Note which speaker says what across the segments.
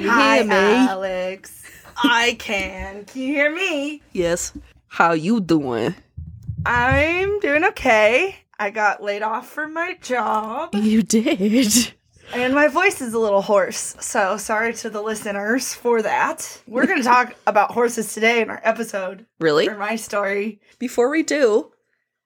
Speaker 1: you
Speaker 2: Hi,
Speaker 1: hear me?
Speaker 2: Alex. I can. Can you hear me?
Speaker 1: Yes. How you doing?
Speaker 2: I'm doing okay. I got laid off from my job,
Speaker 1: You did.
Speaker 2: and my voice is a little hoarse. So sorry to the listeners for that. We're going to talk about horses today in our episode
Speaker 1: Really?
Speaker 2: for my story.
Speaker 1: Before we do,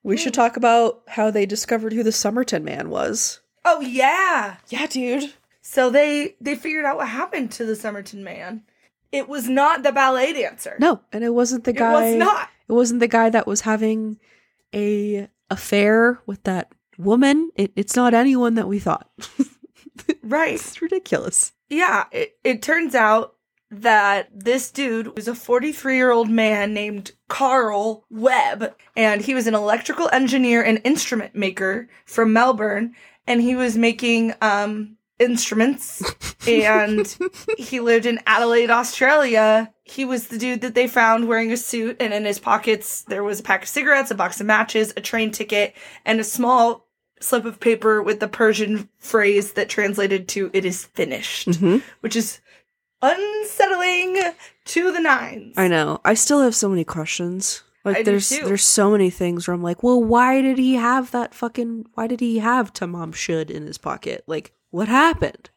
Speaker 1: we should hmm. talk about how they discovered who the Somerton man was.
Speaker 2: Oh yeah.
Speaker 1: Yeah, dude.
Speaker 2: So they they figured out what happened to the Somerton man. It was not the ballet dancer.
Speaker 1: No, and it wasn't the guy.
Speaker 2: it was not.
Speaker 1: It wasn't the guy that was having a affair with that woman. It, it's not anyone that we thought.
Speaker 2: Right.
Speaker 1: it's ridiculous.
Speaker 2: Yeah, it, it turns out that this dude was a 43 year old man named Carl Webb, and he was an electrical engineer and instrument maker from Melbourne, and he was making um instruments and he lived in Adelaide, Australia. He was the dude that they found wearing a suit, and in his pockets there was a pack of cigarettes, a box of matches, a train ticket, and a small slip of paper with the Persian phrase that translated to "It is finished,"
Speaker 1: Mhm.
Speaker 2: which is unsettling to the nines.
Speaker 1: I know. I still have so many questions. Like
Speaker 2: I
Speaker 1: there's there's so many things where I'm like, well, why did he have that fucking why did he have Tamam Shud in his pocket? Like, what happened?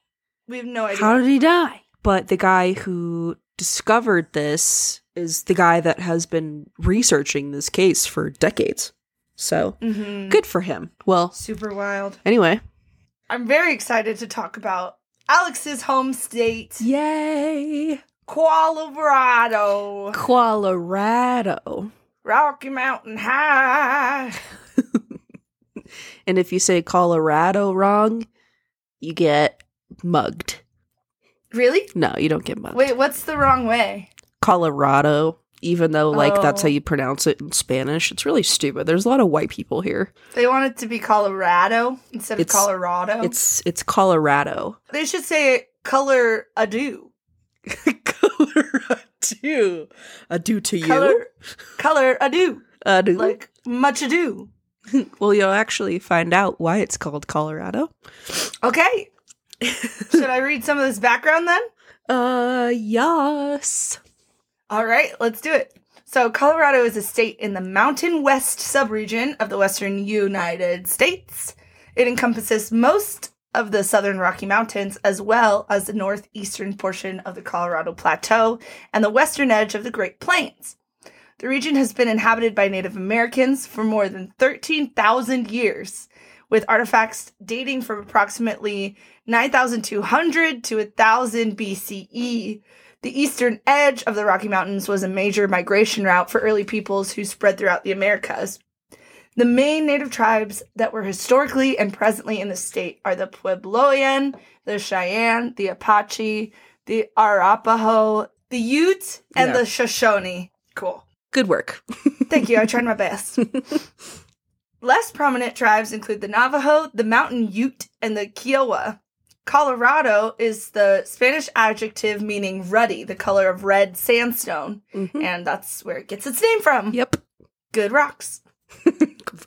Speaker 2: We have no idea.
Speaker 1: How did he die? But the guy who discovered this is the guy that has been researching this case for decades. So
Speaker 2: Mhm.
Speaker 1: good for him. Well,
Speaker 2: Super wild.
Speaker 1: anyway.
Speaker 2: I'm very excited to talk about Alex's home state,
Speaker 1: Yay!
Speaker 2: Colorado,
Speaker 1: Colorado.
Speaker 2: Rocky Mountain High.
Speaker 1: And if you say Colorado wrong, you get mugged.
Speaker 2: Really?
Speaker 1: No, you don't get mugged.
Speaker 2: Wait, what's the wrong way?
Speaker 1: Colorado, even though like that's
Speaker 2: Oh.
Speaker 1: how you pronounce it in Spanish. It's really stupid. There's a lot of white people here.
Speaker 2: They want it to be Colorado instead
Speaker 1: It's-
Speaker 2: of Colorado.
Speaker 1: It's it's Colorado.
Speaker 2: they should say color ado.
Speaker 1: color Ado Ado to
Speaker 2: Color color ado.
Speaker 1: Ado.
Speaker 2: Like much ado.
Speaker 1: well, you'll actually find out why it's called Colorado.
Speaker 2: Okay. Should I read some of this background then?
Speaker 1: Uh, yes.
Speaker 2: All right, let's do it. So, Colorado is a state in the Mountain West subregion of the western United States. It encompasses most of the southern Rocky Mountains, as well as the northeastern portion of the Colorado Plateau and the western edge of the Great Plains. The region has been inhabited by Native Americans for more than 13,000 years, with artifacts dating from approximately 9,200 to 1000 BCE. The eastern edge of the Rocky Mountains was a major migration route for early peoples who spread throughout the Americas. The main native tribes that were historically and presently in the state are the Puebloan, the Cheyenne, the Apache, the Arapaho, the Ute, and
Speaker 1: Yeah.
Speaker 2: the Shoshone. Cool.
Speaker 1: Good work.
Speaker 2: Thank you. I tried my best. Less prominent tribes include the Navajo, the Mountain Ute, and the Kiowa. Colorado is the Spanish adjective meaning ruddy, the color of red sandstone,
Speaker 1: Mhm.
Speaker 2: and that's where it gets its name from.
Speaker 1: Yep.
Speaker 2: Good rocks.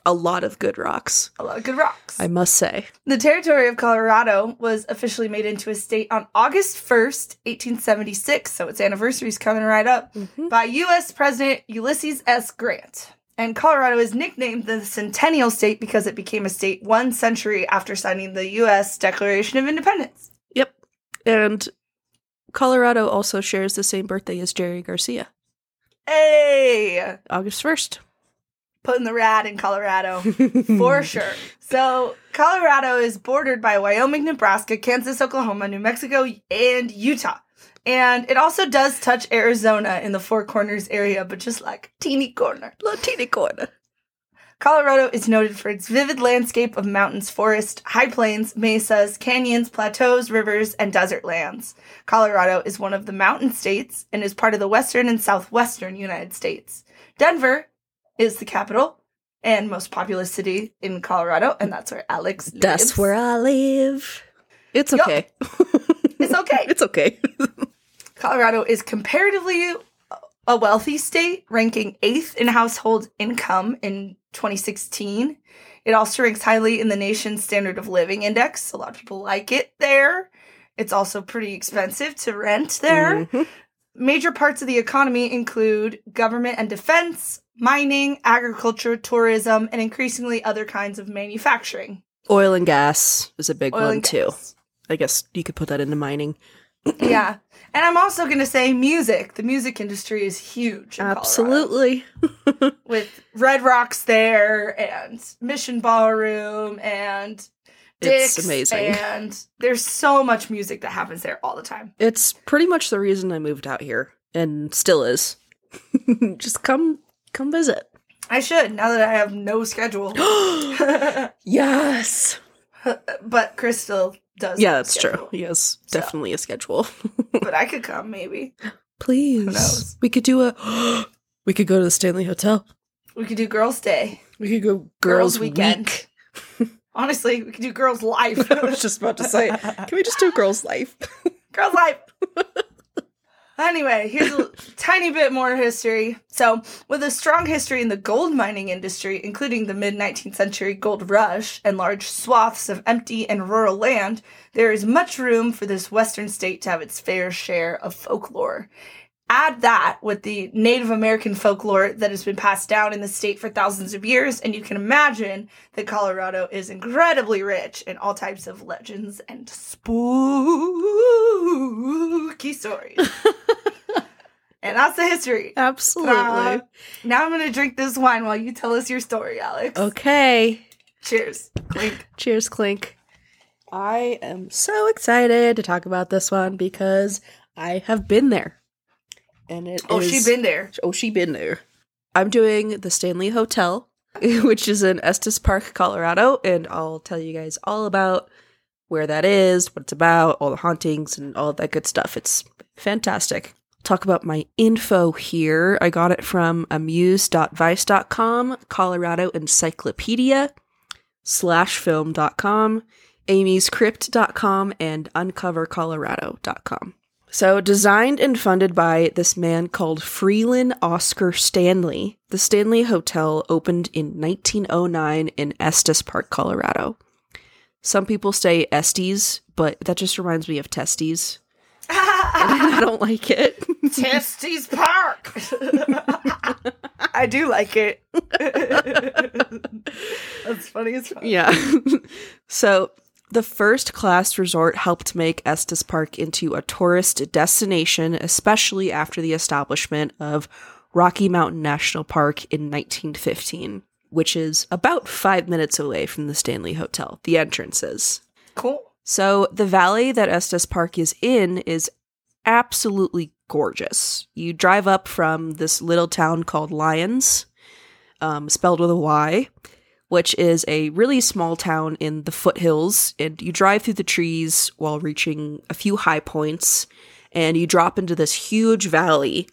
Speaker 1: A lot of good rocks,
Speaker 2: A lot of good rocks.
Speaker 1: I must say.
Speaker 2: The territory of Colorado was officially made into a state on August 1st, 1876, so its anniversary is coming right up,
Speaker 1: Mhm.
Speaker 2: by U.S. President Ulysses S. Grant. And Colorado is nicknamed the Centennial State because it became a state one century after signing the U.S. Declaration of Independence.
Speaker 1: Yep. And Colorado also shares the same birthday as Jerry Garcia,
Speaker 2: Hey!
Speaker 1: August 1st.
Speaker 2: Putting the rat in Colorado. For sure. So, Colorado is bordered by Wyoming, Nebraska, Kansas, Oklahoma, New Mexico, and Utah. And it also does touch Arizona in the Four Corners area, but just like teeny corner.
Speaker 1: Latini corner.
Speaker 2: Colorado is noted for its vivid landscape of mountains, forest, high plains, mesas, canyons, plateaus, rivers, and desert lands. Colorado is one of the mountain states and is part of the western and southwestern United States. Denver is the capital and most populous city in Colorado, and that's where Alex lives.
Speaker 1: That's where I live. It's okay.
Speaker 2: It's okay.
Speaker 1: it's okay.
Speaker 2: Colorado is comparatively a wealthy state, ranking eighth in household income in 2016. It also ranks highly in the nation's standard of living index. A lot of people like it there. It's also pretty expensive to rent there.
Speaker 1: Mhm.
Speaker 2: Major parts of the economy include government and defense, mining, agriculture, tourism, and increasingly other kinds of manufacturing.
Speaker 1: Oil and gas is a big
Speaker 2: Oil
Speaker 1: one too.
Speaker 2: gas.
Speaker 1: I guess you could put that into mining.
Speaker 2: yeah. And I'm also going to say music. The music industry is huge. in Colorado.
Speaker 1: Absolutely.
Speaker 2: With Red Rocks there and Mission Ballroom and
Speaker 1: It's amazing.
Speaker 2: And there's so much music that happens there all the time.
Speaker 1: It's pretty much the reason I moved out here and still is. Just come come visit.
Speaker 2: I should now that I have no schedule.
Speaker 1: yes.
Speaker 2: but Chris still does.
Speaker 1: Yeah, that's true.
Speaker 2: schedule.
Speaker 1: Yes,
Speaker 2: So.
Speaker 1: definitely a schedule.
Speaker 2: But I could come maybe.
Speaker 1: Please.
Speaker 2: knows?
Speaker 1: We could do a we could go to the Stanley Hotel.
Speaker 2: We could do Girls' Day.
Speaker 1: We could go
Speaker 2: Girls'
Speaker 1: girls,
Speaker 2: Weekend.
Speaker 1: week.
Speaker 2: Honestly, we could do Girls' Life.
Speaker 1: I was just about to say, can we just do girls life?
Speaker 2: Girls' Life. Anyway, here's a tiny bit more history. So, with a strong history in the gold mining industry, including the mid 19th century gold rush and large swaths of empty and rural land, there is much room for this western state to have its fair share of folklore. Add that with the Native American folklore that has been passed down in the state for thousands of years, and you can imagine that Colorado is incredibly rich in all types of legends and spooky stories. and that's the history.
Speaker 1: Absolutely.
Speaker 2: Uh, now I'm going to drink this wine while you tell us your story, Alex.
Speaker 1: okay.
Speaker 2: Cheers. Clink.
Speaker 1: Cheers, Clink. I am so excited to talk about this one because I have been there. And it
Speaker 2: Oh,
Speaker 1: is-
Speaker 2: she been there.
Speaker 1: Oh, she been there. I'm doing the Stanley Hotel, which is in Estes Park, Colorado, and I'll tell you guys all about where that is, what it's about, all the hauntings, and all that good stuff. It's fantastic. Talk about my info here. I got it from amuse.vice.com, Colorado Encyclopedia, slash slashfilm.com, amyscrypt.com, and uncovercolorado.com. So, designed and funded by this man called Freeland Oscar Stanley, the Stanley Hotel opened in 1909 in Estes Park, Colorado. Some people say Estes, but that just reminds me of testes. I don't like it.
Speaker 2: Testes Park. I do like it. That's funny as fuck.
Speaker 1: Yeah. so the first class resort helped make Estes Park into a tourist destination, especially after the establishment of Rocky Mountain National Park in 1915, which is about five minutes away from the Stanley Hotel, the entrance is.
Speaker 2: Cool.
Speaker 1: So the valley that Estes Park is in is absolutely gorgeous. You drive up from this little town called Lyons, um, spelled with a Y, which is a really small town in the foothills, and you drive through the trees while reaching a few high points, and you drop into this huge valley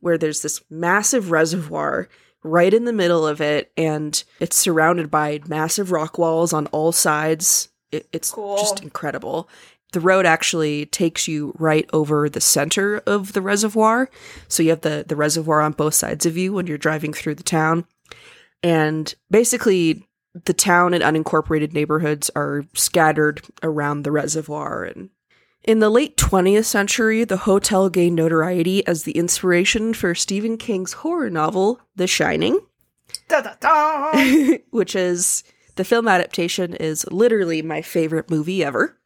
Speaker 1: where there's this massive reservoir right in the middle of it, and it's surrounded by massive rock walls on all sides. It, it's
Speaker 2: Cool.
Speaker 1: just incredible. The road actually takes you right over the center of the reservoir. So you have the, the reservoir on both sides of you when you're driving through the town. And basically, the town and unincorporated neighborhoods are scattered around the reservoir. And in the late 20th century, the hotel gained notoriety as the inspiration for Stephen King's horror novel, The Shining
Speaker 2: Da da da.
Speaker 1: which is the film adaptation is literally my favorite movie ever.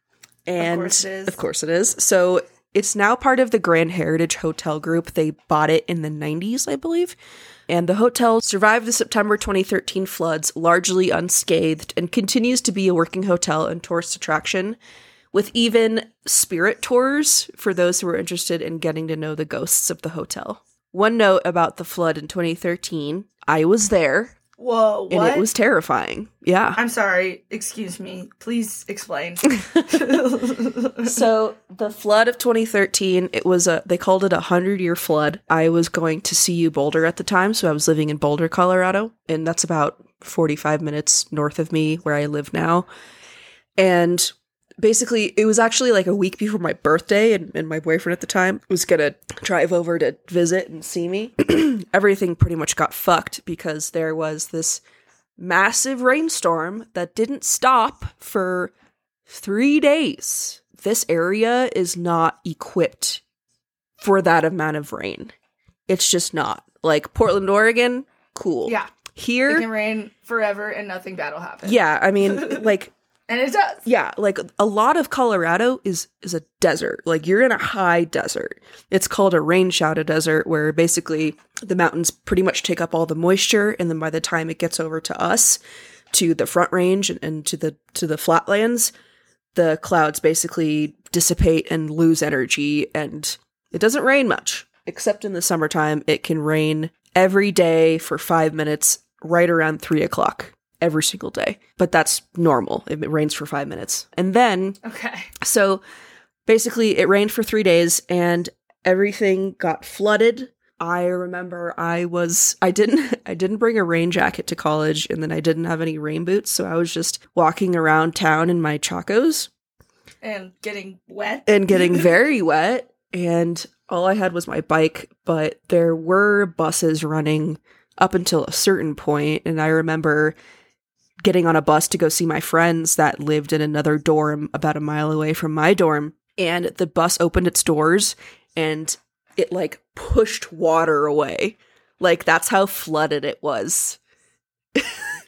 Speaker 1: And
Speaker 2: course it is.
Speaker 1: Of course it is. So it's now part of the Grand Heritage Hotel Group. They bought it in the 90s, I believe. And the hotel survived the September 2013 floods largely unscathed and continues to be a working hotel and tourist attraction, with even spirit tours for those who are interested in getting to know the ghosts of the hotel. One note about the flood in 2013 I was there
Speaker 2: Whoa, what?
Speaker 1: and it was terrifying. Yeah.
Speaker 2: I'm sorry. Excuse me. Please explain.
Speaker 1: so the flood of 2013, it was a they called it a hundred year flood. I was going to CU Boulder at the time, so I was living in Boulder, Colorado, and that's about 45 minutes north of me where I live now. And basically it was actually like a week before my birthday and, and my boyfriend at the time was gonna drive over to visit and see me everything pretty much got fucked because there was this massive rainstorm that didn't stop for three days this area is not equipped for that amount of rain. It's just not. Like Portland, Oregon, cool.
Speaker 2: Yeah.
Speaker 1: Here,
Speaker 2: It can rain forever and nothing bad will happen.
Speaker 1: yeah, I mean, like
Speaker 2: And it does.
Speaker 1: yeah, like a lot of Colorado is is a desert. Like you're in a high desert. It's called a rain shadow desert where basically the mountains pretty much take up all the moisture and then by the time it gets over to us to the front range and, and to the to the flatlands, the clouds basically dissipate and lose energy and it doesn't rain much. Except in the summertime, it can rain every day for five minutes right around three o'clock every single day. But that's normal. It rains for five minutes. And then,
Speaker 2: Okay.
Speaker 1: so basically, it rained for three days and everything got flooded. I remember I was I didn't I didn't bring a rain jacket to college and then I didn't have any rain boots so I was just walking around town in my chacos
Speaker 2: And getting wet.
Speaker 1: and getting very wet and all I had was my bike but there were buses running up until a certain point and I remember getting on a bus to go see my friends that lived in another dorm about a mile away from my dorm and the bus opened its doors and it like pushed water away like that's how flooded it was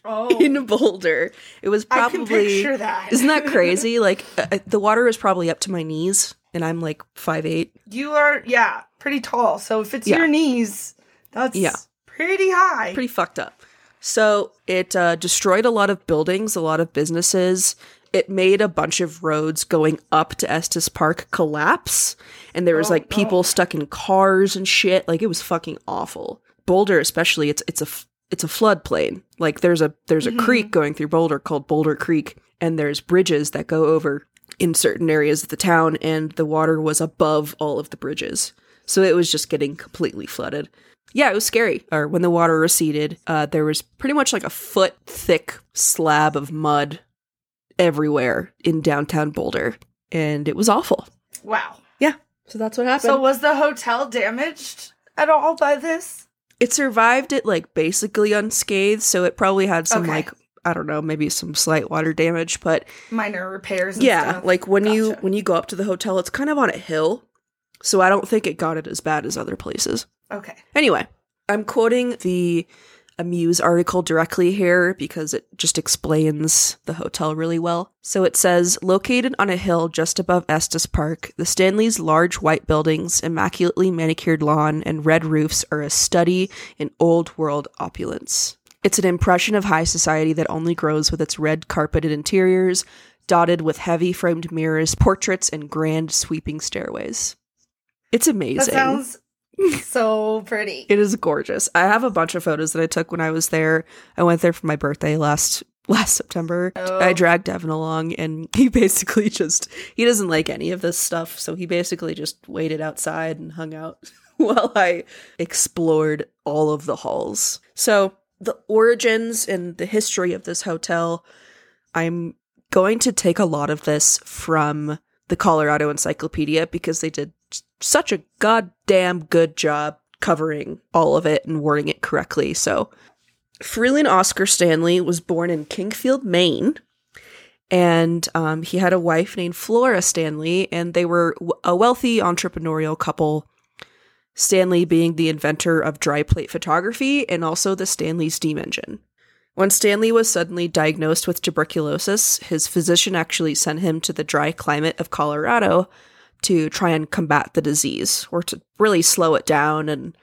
Speaker 2: oh.
Speaker 1: in Boulder it was
Speaker 2: I can
Speaker 1: probably
Speaker 2: picture that.
Speaker 1: isn't that crazy like uh, uh, the water is probably up to my knees and I'm like five eight
Speaker 2: You are, yeah, pretty tall. So if it's
Speaker 1: Yeah.
Speaker 2: your knees, that's
Speaker 1: Yeah.
Speaker 2: pretty high.
Speaker 1: pretty fucked up. So it uh, destroyed a lot of buildings, a lot of businesses. It made a bunch of roads going up to Estes Park collapse, and there was
Speaker 2: Oh,
Speaker 1: like people
Speaker 2: no.
Speaker 1: stuck in cars and shit. Like it was fucking awful. Boulder, especially, it's it's a f- it's a floodplain. Like there's a there's a
Speaker 2: Mhm.
Speaker 1: creek going through Boulder called Boulder Creek, and there's bridges that go over in certain areas of the town, and the water was above all of the bridges. So it was just getting completely flooded. Yeah, it was scary. Or when the water receded, uh, there was pretty much like a foot thick slab of mud everywhere in downtown Boulder, and it was awful.
Speaker 2: wow. Yeah.
Speaker 1: So that's what happened.
Speaker 2: So was the hotel damaged at all by this?
Speaker 1: it survived it like basically unscathed, so it probably had some
Speaker 2: Okay.
Speaker 1: like I don't know, maybe some slight water damage, but
Speaker 2: Minor repairs and
Speaker 1: yeah,
Speaker 2: stuff.
Speaker 1: like when you when you go up to the hotel, it's kind of on a hill, so I don't think it got it as bad as other places.
Speaker 2: Okay.
Speaker 1: Anyway, I'm quoting the Amuse article directly here because it just explains the hotel really well. So it says located on a hill just above Estes Park, the Stanley's large white buildings, immaculately manicured lawn, and red roofs are a study in old world opulence. It's an impression of high society that only grows with its red carpeted interiors, dotted with heavy framed mirrors, portraits, and grand sweeping stairways. It's amazing.
Speaker 2: That sounds so pretty.
Speaker 1: It is gorgeous. I have a bunch of photos that I took when I was there. I went there for my birthday last last September.
Speaker 2: Oh.
Speaker 1: I dragged Devin along and he basically just he doesn't like any of this stuff, so he basically just waited outside and hung out while I explored all of the halls. So, the origins and the history of this hotel, I'm going to take a lot of this from the Colorado Encyclopedia because they did such a goddamn good job covering all of it and wording it correctly. So, Freeland Oscar Stanley was born in Kingfield, Maine, and um, he had a wife named Flora Stanley, and they were a wealthy entrepreneurial couple. Stanley being the inventor of dry plate photography and also the Stanley steam engine. When Stanley was suddenly diagnosed with tuberculosis, his physician actually sent him to the dry climate of Colorado to try and combat the disease or to really slow it down and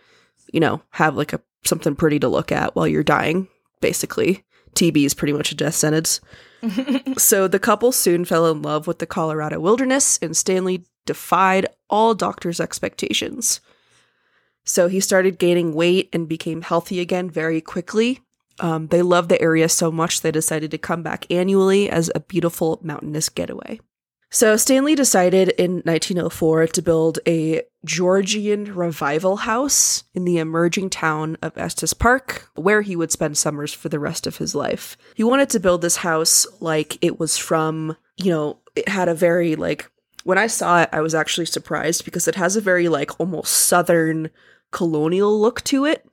Speaker 1: you know have like a something pretty to look at while you're dying basically. Tb is pretty much a death sentence. So the couple soon fell in love with the colorado wilderness and stanley defied all doctors expectations. So he started gaining weight and became healthy again very quickly. Um, they loved the area so much they decided to come back annually as a beautiful mountainous getaway so Stanley decided in 1904 to build a Georgian revival house in the emerging town of Estes Park, where he would spend summers for the rest of his life. He wanted to build this house like it was from, you know, it had a very like when I saw it, I was actually surprised because it has a very like almost southern colonial look to it.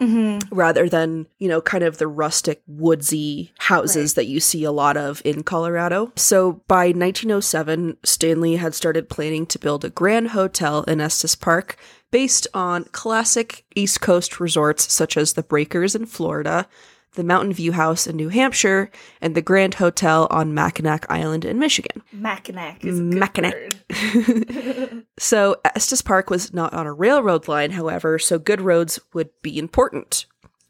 Speaker 2: Mm-hmm.
Speaker 1: rather than, you know, kind of the rustic, woodsy houses
Speaker 2: Right.
Speaker 1: that you see a lot of in Colorado. So by 1907, Stanley had started planning to build a grand hotel in Estes Park based on classic East Coast resorts such as the Breakers in Florida, the Mountain View House in New Hampshire, and the Grand Hotel on Mackinac Island in Michigan.
Speaker 2: Mackinac is
Speaker 1: Mackinac. So Estes Park was not on a railroad line, however, so good roads would be important.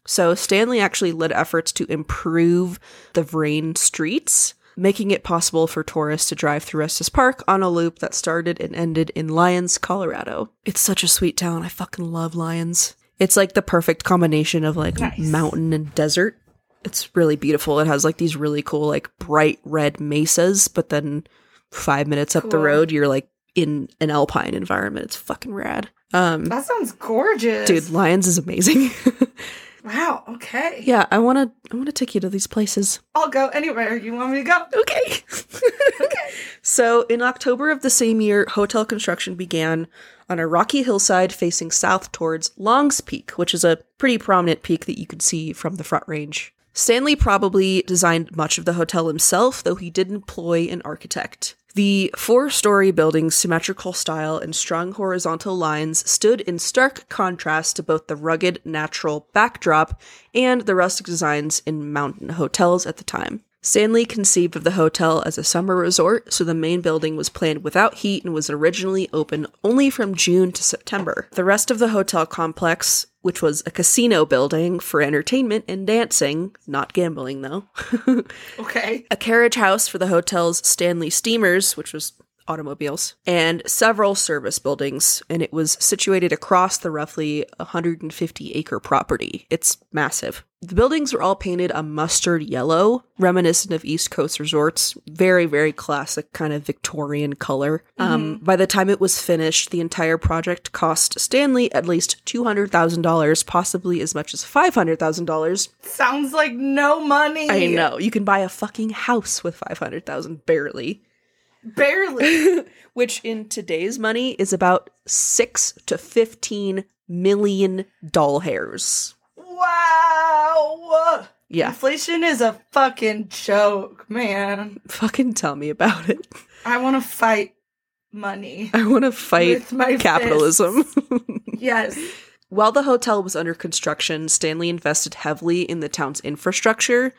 Speaker 1: So Stanley actually led efforts to improve the Vrain streets, making it possible for tourists to drive through Estes Park on a loop that started and ended in Lyons, Colorado. It's such a sweet town. I fucking love Lyons. It's like the perfect combination of like
Speaker 2: Nice.
Speaker 1: mountain and desert. It's really beautiful. It has like these really cool like bright red mesas, but then 5 minutes up the road you're like in an alpine environment. It's fucking rad. Um
Speaker 2: that sounds gorgeous.
Speaker 1: dude, Lyons is amazing.
Speaker 2: Wow, okay.
Speaker 1: yeah, I want to I want to take you to these places.
Speaker 2: I'll go anywhere you want me to go.
Speaker 1: Okay. okay. So, in October of the same year, hotel construction began on a rocky hillside facing south towards Longs Peak, which is a pretty prominent peak that you could see from the Front Range. Stanley probably designed much of the hotel himself, though he did employ an architect. The four story building's symmetrical style and strong horizontal lines stood in stark contrast to both the rugged natural backdrop and the rustic designs in mountain hotels at the time. Stanley conceived of the hotel as a summer resort, so the main building was planned without heat and was originally open only from June to September. The rest of the hotel complex, which was a casino building for entertainment and dancing, not gambling though,
Speaker 2: Okay.
Speaker 1: a carriage house for the hotel's Stanley steamers, which was automobiles, and several service buildings, and it was situated across the roughly 150 acre property. It's massive. The buildings were all painted a mustard yellow, reminiscent of East Coast resorts. Very, very classic kind of Victorian color. Um, by the time it was finished, the entire project cost Stanley at least $200,000, possibly as much as $500,000.
Speaker 2: Sounds like no money.
Speaker 1: I know. You can buy a fucking house with 500,000 barely.
Speaker 2: Barely.
Speaker 1: Which in today's money is about 6 to 15 million doll hairs.
Speaker 2: Wow.
Speaker 1: Yeah.
Speaker 2: Inflation is a fucking joke, man.
Speaker 1: Fucking tell me about it.
Speaker 2: I want to fight money.
Speaker 1: I want to fight capitalism.
Speaker 2: Yes.
Speaker 1: While the hotel was under construction, Stanley invested heavily in the town's infrastructure.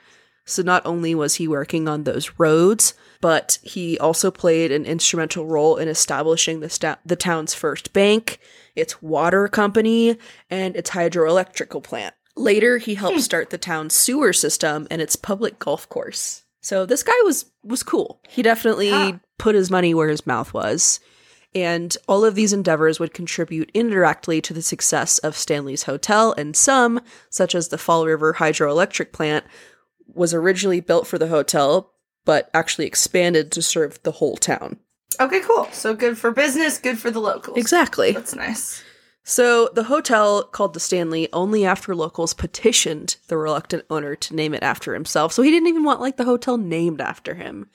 Speaker 1: So not only was he working on those roads, but he also played an instrumental role in establishing the sta- the town's first bank, its water company, and its hydroelectrical plant. Later, he helped hmm. start the town's sewer system and its public golf course. So this guy was was cool. He definitely put his money where his mouth was. And all of these endeavors would contribute indirectly to the success of Stanley's Hotel, and some, such as the Fall River Hydroelectric Plant, was originally built for the hotel, but actually expanded to serve the whole town.
Speaker 2: Okay, cool. So good for business, good for the locals.
Speaker 1: Exactly.
Speaker 2: That's nice.
Speaker 1: So the hotel called the Stanley only after locals petitioned the reluctant owner to name it after himself. So he didn't even want like the hotel named after him.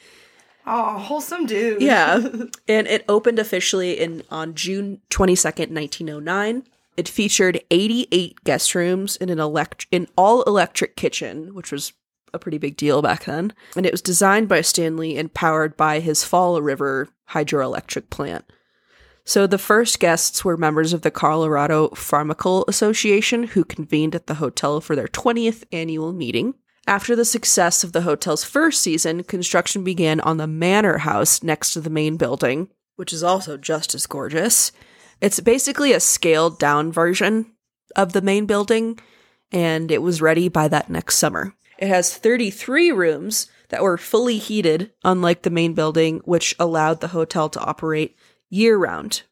Speaker 2: Oh, wholesome dude.
Speaker 1: Yeah. and it opened officially in on June 22nd, 1909. It featured 88 guest rooms in an elect in all electric kitchen, which was a pretty big deal back then. And it was designed by Stanley and powered by his Fall River hydroelectric plant. So the first guests were members of the Colorado Pharmacal Association who convened at the hotel for their 20th annual meeting. After the success of the hotel's first season, construction began on the manor house next to the main building, which is also just as gorgeous. It's basically a scaled down version of the main building, and it was ready by that next summer. It has 33 rooms that were fully heated, unlike the main building, which allowed the hotel to operate year round.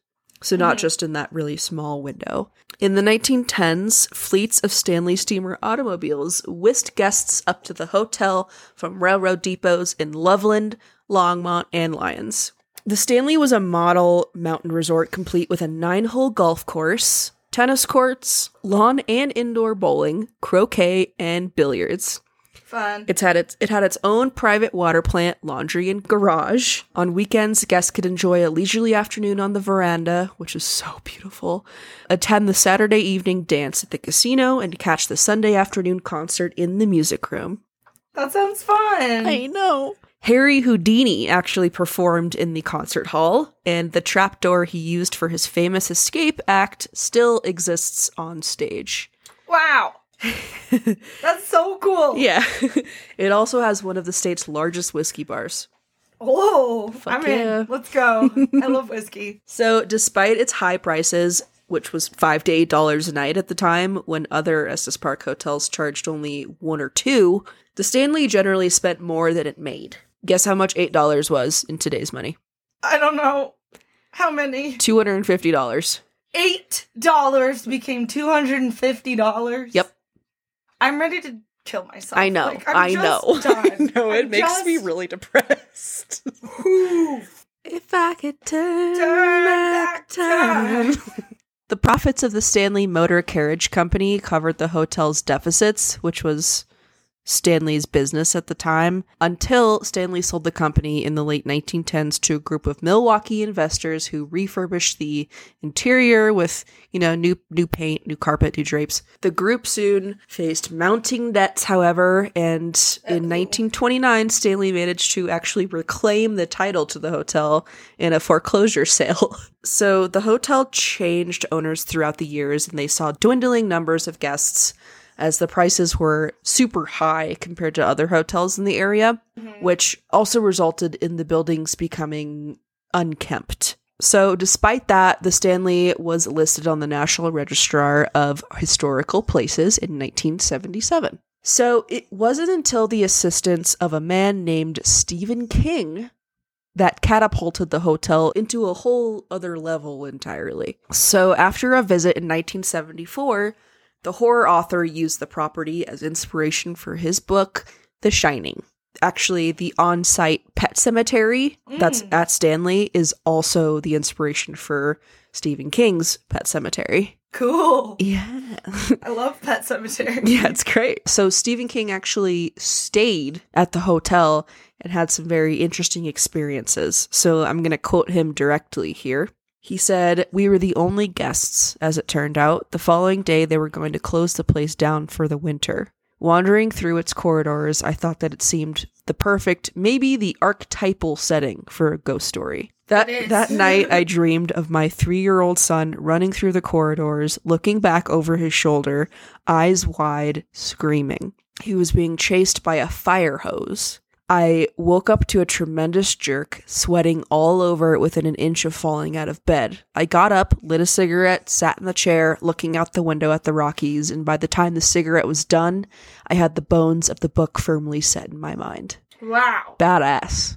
Speaker 1: So, not mm-hmm. just in that really small window. In the 1910s, fleets of Stanley steamer automobiles whisked guests up to the hotel from railroad depots in Loveland, Longmont, and Lyons. The Stanley was a model mountain resort complete with a nine hole golf course, tennis courts, lawn and indoor bowling, croquet, and billiards.
Speaker 2: Fun.
Speaker 1: It's had its it had its own private water plant, laundry, and garage. On weekends, guests could enjoy a leisurely afternoon on the veranda, which is so beautiful. Attend the Saturday evening dance at the casino and catch the Sunday afternoon concert in the music room.
Speaker 2: that sounds fun.
Speaker 1: I know. Harry Houdini actually performed in the concert hall, and the trapdoor he used for his famous escape act still exists on stage.
Speaker 2: Wow. That's so cool.
Speaker 1: Yeah. it also has one of the state's largest whiskey bars.
Speaker 2: Oh,
Speaker 1: Fuck
Speaker 2: I'm
Speaker 1: yeah.
Speaker 2: in. Let's go. I love whiskey.
Speaker 1: So, despite its high prices, which was five to eight dollars a night at the time, when other Estes Park hotels charged only one or two, the Stanley generally spent more than it made. Guess how much eight dollars was in today's money?
Speaker 2: I don't know how many.
Speaker 1: Two hundred and fifty dollars.
Speaker 2: Eight dollars became two hundred and fifty dollars.
Speaker 1: Yep.
Speaker 2: I'm ready to kill myself.
Speaker 1: I know.
Speaker 2: Like, I'm
Speaker 1: I
Speaker 2: just
Speaker 1: know.
Speaker 2: Done.
Speaker 1: no, it
Speaker 2: I'm
Speaker 1: makes me really depressed. If I could turn,
Speaker 2: Turn
Speaker 1: back
Speaker 2: back
Speaker 1: time. the profits of the Stanley Motor Carriage Company covered the hotel's deficits, which was Stanley's business at the time, until Stanley sold the company in the late 1910s to a group of Milwaukee investors who refurbished the interior with, you know, new new paint, new carpet, new drapes. The group soon faced mounting debts, however, and in 1929 Stanley managed to actually reclaim the title to the hotel in a foreclosure sale. So the hotel changed owners throughout the years and they saw dwindling numbers of guests as the prices were super high compared to other hotels in the area, mm-hmm. which also resulted in the buildings becoming unkempt. So, despite that, the Stanley was listed on the National Registrar of Historical Places in 1977. So, it wasn't until the assistance of a man named Stephen King that catapulted the hotel into a whole other level entirely. So, after a visit in 1974, the horror author used the property as inspiration for his book, The Shining. Actually, the on site pet cemetery that's
Speaker 2: Mm.
Speaker 1: at Stanley is also the inspiration for Stephen King's Pet Sematary.
Speaker 2: Cool.
Speaker 1: Yeah.
Speaker 2: I love Pet Sematary.
Speaker 1: Yeah, it's great. So Stephen King actually stayed at the hotel and had some very interesting experiences. So I'm going to quote him directly here. He said, We were the only guests, as it turned out. The following day, they were going to close the place down for the winter. Wandering through its corridors, I thought that it seemed the perfect, maybe the archetypal setting for a ghost story. That that night I dreamed of my 3-year-old son running through the corridors, looking back over his shoulder, eyes wide, screaming. He was being chased by a fire hose. I woke up to a tremendous jerk, sweating all over within an inch of falling out of bed. I got up, lit a cigarette, sat in the chair, looking out the window at the Rockies, and by the time the cigarette was done, I had the bones of the book firmly set in my mind.
Speaker 2: Wow.
Speaker 1: Badass.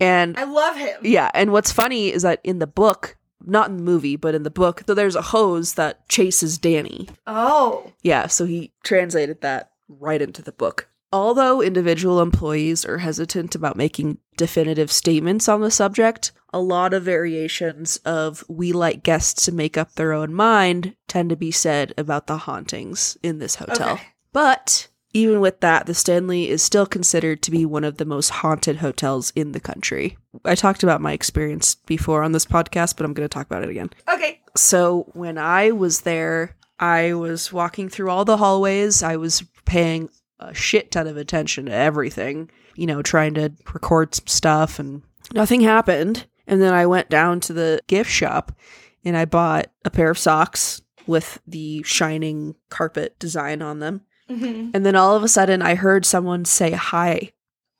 Speaker 1: And
Speaker 2: I love him.
Speaker 1: yeah, and what's funny is that in the book, not in the movie, but in the book, so there's a hose that chases Danny.
Speaker 2: Oh.
Speaker 1: Yeah, so he translated that right into the book. Although individual employees are hesitant about making definitive statements on the subject, a lot of variations of we like guests to make up their own mind tend to be said about the hauntings in this hotel.
Speaker 2: Okay.
Speaker 1: But even with that, the Stanley is still considered to be one of the most haunted hotels in the country. I talked about my experience before on this podcast, but I'm going to talk about it again.
Speaker 2: Okay.
Speaker 1: So when I was there, I was walking through all the hallways. I was paying a shit ton of attention to everything, you know, trying to record some stuff, and nothing happened. And then I went down to the gift shop and I bought a pair of socks with the shining carpet design on them.
Speaker 2: hmm
Speaker 1: And then all of a sudden, I heard someone say hi,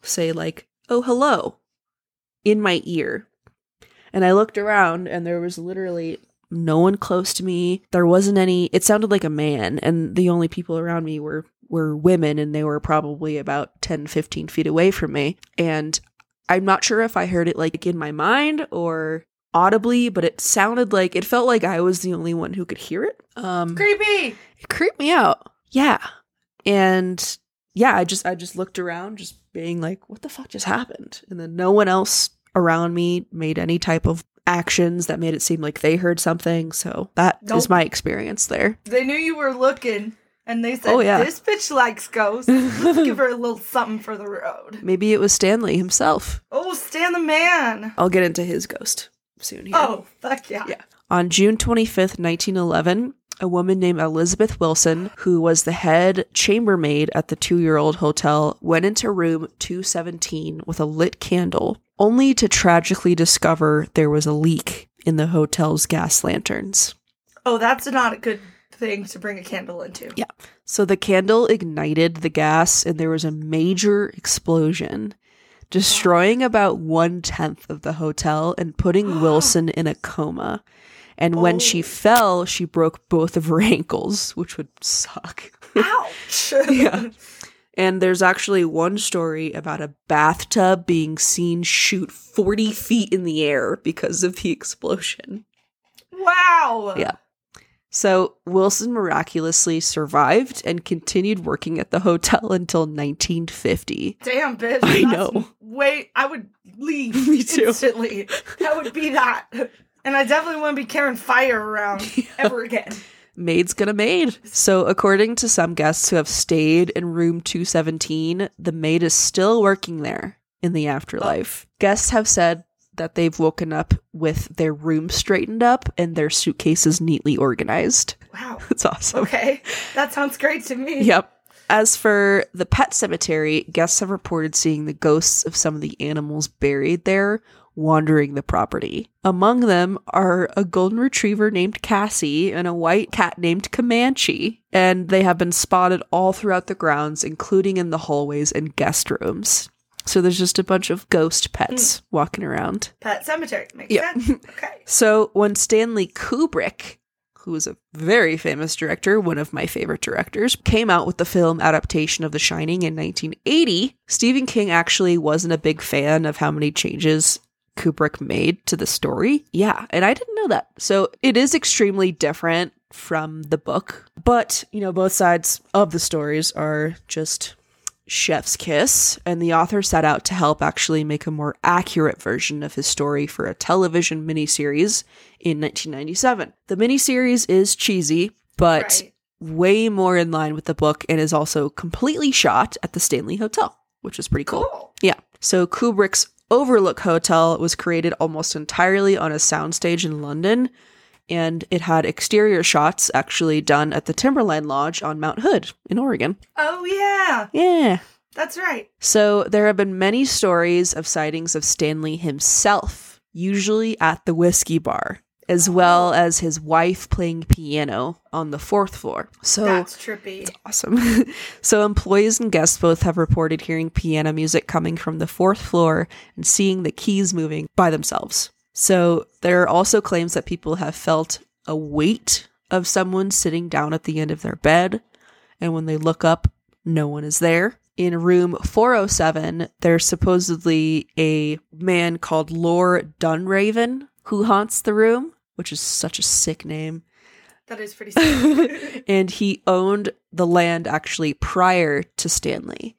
Speaker 1: say, like, oh, hello, in my ear. And I looked around, and there was literally no one close to me. There wasn't any, it sounded like a man, and the only people around me were, were women, and they were probably about 10, 15 feet away from me. And I'm not sure if I heard it like in my mind or audibly, but it sounded like it felt like I was the only one who could hear it. Um,
Speaker 2: Creepy.
Speaker 1: it creeped me out. Yeah. And yeah, I just I just looked around just being like, what the fuck just happened? And then no one else around me made any type of actions that made it seem like they heard something. So that is
Speaker 2: Nope.
Speaker 1: my experience there.
Speaker 2: They knew you were looking And they said,
Speaker 1: Oh, yeah.
Speaker 2: this bitch likes ghosts. Let's give her a little something for the road.
Speaker 1: Maybe it was Stanley himself.
Speaker 2: Oh, Stan the man.
Speaker 1: I'll get into his ghost soon here.
Speaker 2: Oh, fuck yeah.
Speaker 1: Yeah. On June 25th, 1911, a woman named Elizabeth Wilson, who was the head chambermaid at the two year old hotel, went into room 217 with a lit candle, only to tragically discover there was a leak in the hotel's gas lanterns.
Speaker 2: Oh, that's not a good thing to bring a candle into.
Speaker 1: Yeah. So the candle ignited the gas and there was a major explosion, destroying about one tenth of the hotel and putting Wilson in a coma. And when she
Speaker 2: Oh.
Speaker 1: fell, she broke both of her ankles, which would suck.
Speaker 2: Ouch.
Speaker 1: Yeah. And there's actually one story about a bathtub being seen shoot 40 feet in the air because of the explosion.
Speaker 2: wow.
Speaker 1: Yeah. So Wilson miraculously survived and continued working at the hotel until 1950.
Speaker 2: Damn, bitch.
Speaker 1: I know.
Speaker 2: Wait, I would leave
Speaker 1: Me too.
Speaker 2: instantly. That would be that. And I definitely wouldn't be carrying fire around ever again.
Speaker 1: Maid's gonna maid. So, according to some guests who have stayed in room 217, the maid is still working there in the afterlife. Oh. Guests have said that they've woken up with their room straightened up and their suitcases neatly organized.
Speaker 2: Wow.
Speaker 1: It's awesome.
Speaker 2: Okay. That sounds great to me.
Speaker 1: Yep. As for the pet cemetery, guests have reported seeing the ghosts of some of the animals buried there wandering the property. Among them are a golden retriever named Cassie and a white cat named Comanche, and they have been spotted all throughout the grounds, including in the hallways and guest rooms. So there's just a bunch of ghost pets mm. walking around.
Speaker 2: Pet cemetery. Makes
Speaker 1: Yeah.
Speaker 2: sense. Okay.
Speaker 1: So when Stanley Kubrick, who was a very famous director, one of my favorite directors, came out with the film adaptation of The Shining in 1980, Stephen King actually wasn't a big fan of how many changes Kubrick made to the story. Yeah, and I didn't know that. So it is extremely different from the book, but you know, both sides of the stories are just chef's kiss, and the author set out to help actually make a more accurate version of his story for a television miniseries in 1997. The miniseries is cheesy, but
Speaker 2: Right.
Speaker 1: way more in line with the book and is also completely shot at the Stanley Hotel, which is pretty cool.
Speaker 2: Cool.
Speaker 1: Yeah. So Kubrick's Overlook Hotel was created almost entirely on a soundstage in London, and it had exterior shots actually done at the Timberline Lodge on Mount Hood in Oregon.
Speaker 2: Oh, yeah.
Speaker 1: Yeah.
Speaker 2: That's right.
Speaker 1: So there have been many stories of sightings of Stanley himself, usually at the whiskey bar, as oh. well as his wife playing piano on the fourth floor. So
Speaker 2: That's trippy.
Speaker 1: It's awesome. so employees and guests both have reported hearing piano music coming from the fourth floor and seeing the keys moving by themselves. So there are also claims that people have felt a weight of someone sitting down at the end of their bed, and when they look up, no one is there. In room 407, there's supposedly a man called Lord Dunraven who haunts the room, which is such a sick name
Speaker 2: That is pretty sick.
Speaker 1: and he owned the land actually prior to Stanley.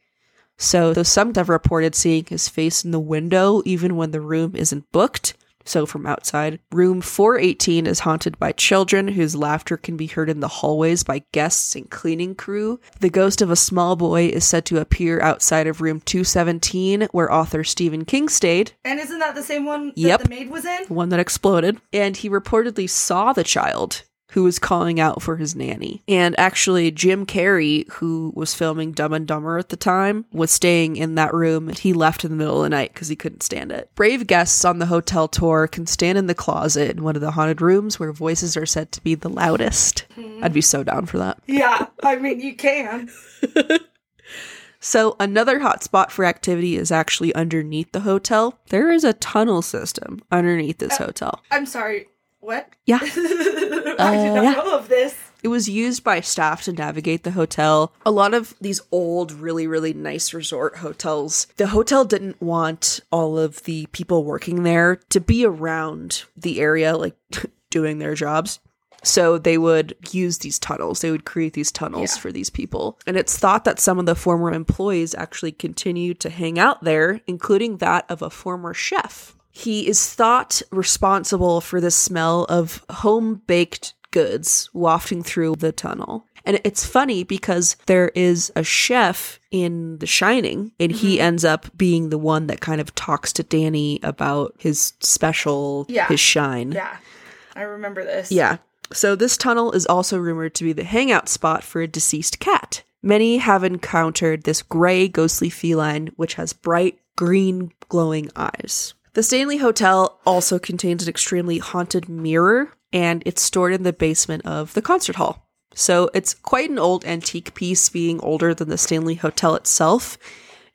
Speaker 1: So, though some have reported seeing his face in the window even when the room isn't booked, so from outside, room 418 is haunted by children whose laughter can be heard in the hallways by guests and cleaning crew. The ghost of a small boy is said to appear outside of room 217, where author Stephen King stayed,
Speaker 2: and isn't that the same one that
Speaker 1: Yep.
Speaker 2: the maid was in?
Speaker 1: the one that exploded, and he reportedly saw the child who was calling out for his nanny. And actually, Jim Carrey, who was filming Dumb and Dumber at the time, was staying in that room and he left in the middle of the night because he couldn't stand it. Brave guests on the hotel tour can stand in the closet in one of the haunted rooms where voices are said to be the loudest. Hmm. I'd be so down for that.
Speaker 2: Yeah, I mean, you can.
Speaker 1: So, another hotspot for activity is actually underneath the hotel. There is a tunnel system underneath this uh, hotel.
Speaker 2: I'm sorry. What?
Speaker 1: Yeah.
Speaker 2: I did
Speaker 1: Uh,
Speaker 2: not
Speaker 1: yeah.
Speaker 2: know of this.
Speaker 1: It was used by staff to navigate the hotel. A lot of these old, really, really nice resort hotels, the hotel didn't want all of the people working there to be around the area, like doing their jobs. So they would use these tunnels. They would create these tunnels
Speaker 2: Yeah.
Speaker 1: for these people. And it's thought that some of the former employees actually continued to hang out there, including that of a former chef. He is thought responsible for the smell of home baked goods wafting through the tunnel. And it's funny because there is a chef in The Shining, and he mm-hmm. ends up being the one that kind of talks to Danny about his special,
Speaker 2: Yeah.
Speaker 1: his shine.
Speaker 2: Yeah. I remember this.
Speaker 1: Yeah. So this tunnel is also rumored to be the hangout spot for a deceased cat. Many have encountered this gray, ghostly feline which has bright green, glowing eyes. The Stanley Hotel also contains an extremely haunted mirror, and it's stored in the basement of the concert hall. So it's quite an old antique piece, being older than the Stanley Hotel itself,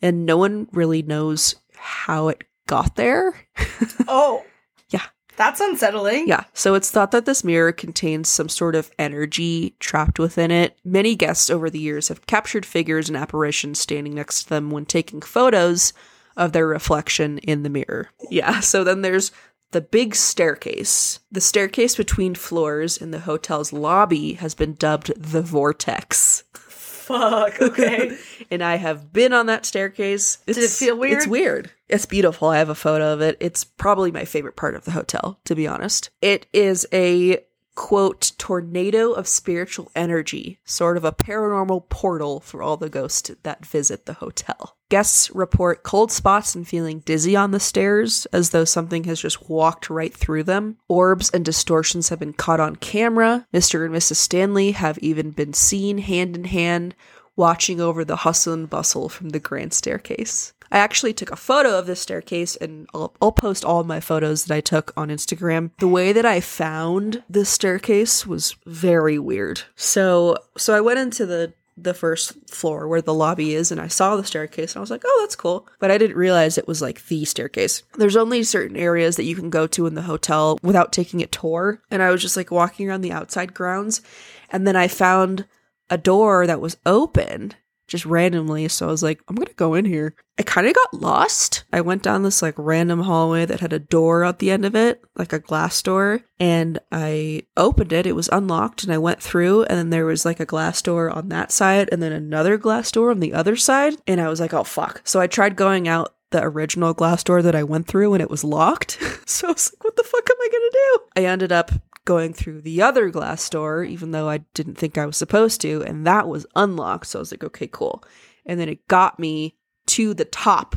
Speaker 1: and no one really knows how it got there.
Speaker 2: Oh.
Speaker 1: Yeah.
Speaker 2: That's unsettling.
Speaker 1: Yeah, so it's thought that this mirror contains some sort of energy trapped within it. Many guests over the years have captured figures and apparitions standing next to them when taking photos of their reflection in the mirror. Yeah, so then there's the big staircase. The staircase between floors in the hotel's lobby has been dubbed the Vortex.
Speaker 2: Fuck. Okay.
Speaker 1: and I have been on that staircase. It's,
Speaker 2: it feel weird?
Speaker 1: It's weird. It's beautiful. I have a photo of it. It's probably my favorite part of the hotel, to be honest. It is a quote tornado of spiritual energy, sort of a paranormal portal for all the ghosts that visit the hotel. Guests report cold spots and feeling dizzy on the stairs as though something has just walked right through them. Orbs and distortions have been caught on camera. Mr. and Mrs. Stanley have even been seen hand in hand watching over the hustle and bustle from the grand staircase. I actually took a photo of this staircase and I'll, I'll post all my photos that I took on Instagram. The way that I found this staircase was very weird. So so I went into the the first floor where the lobby is and I saw the staircase and I was like, "Oh, that's cool." But I didn't realize it was like the staircase. There's only certain areas that you can go to in the hotel without taking a tour, and I was just like walking around the outside grounds and then I found a door that was open just randomly. So I was like, I'm gonna go in here. I kind of got lost. I went down this like random hallway that had a door at the end of it, like a glass door, and I opened it. It was unlocked, and I went through, and then there was like a glass door on that side, and then another glass door on the other side, and I was like, oh fuck. So I tried going out the original glass door that I went through and it was locked. so I was like, what the fuck am I gonna do? I ended up going through the other glass door, even though I didn't think I was supposed to, and that was unlocked. So I was like, okay, cool. And then it got me to the top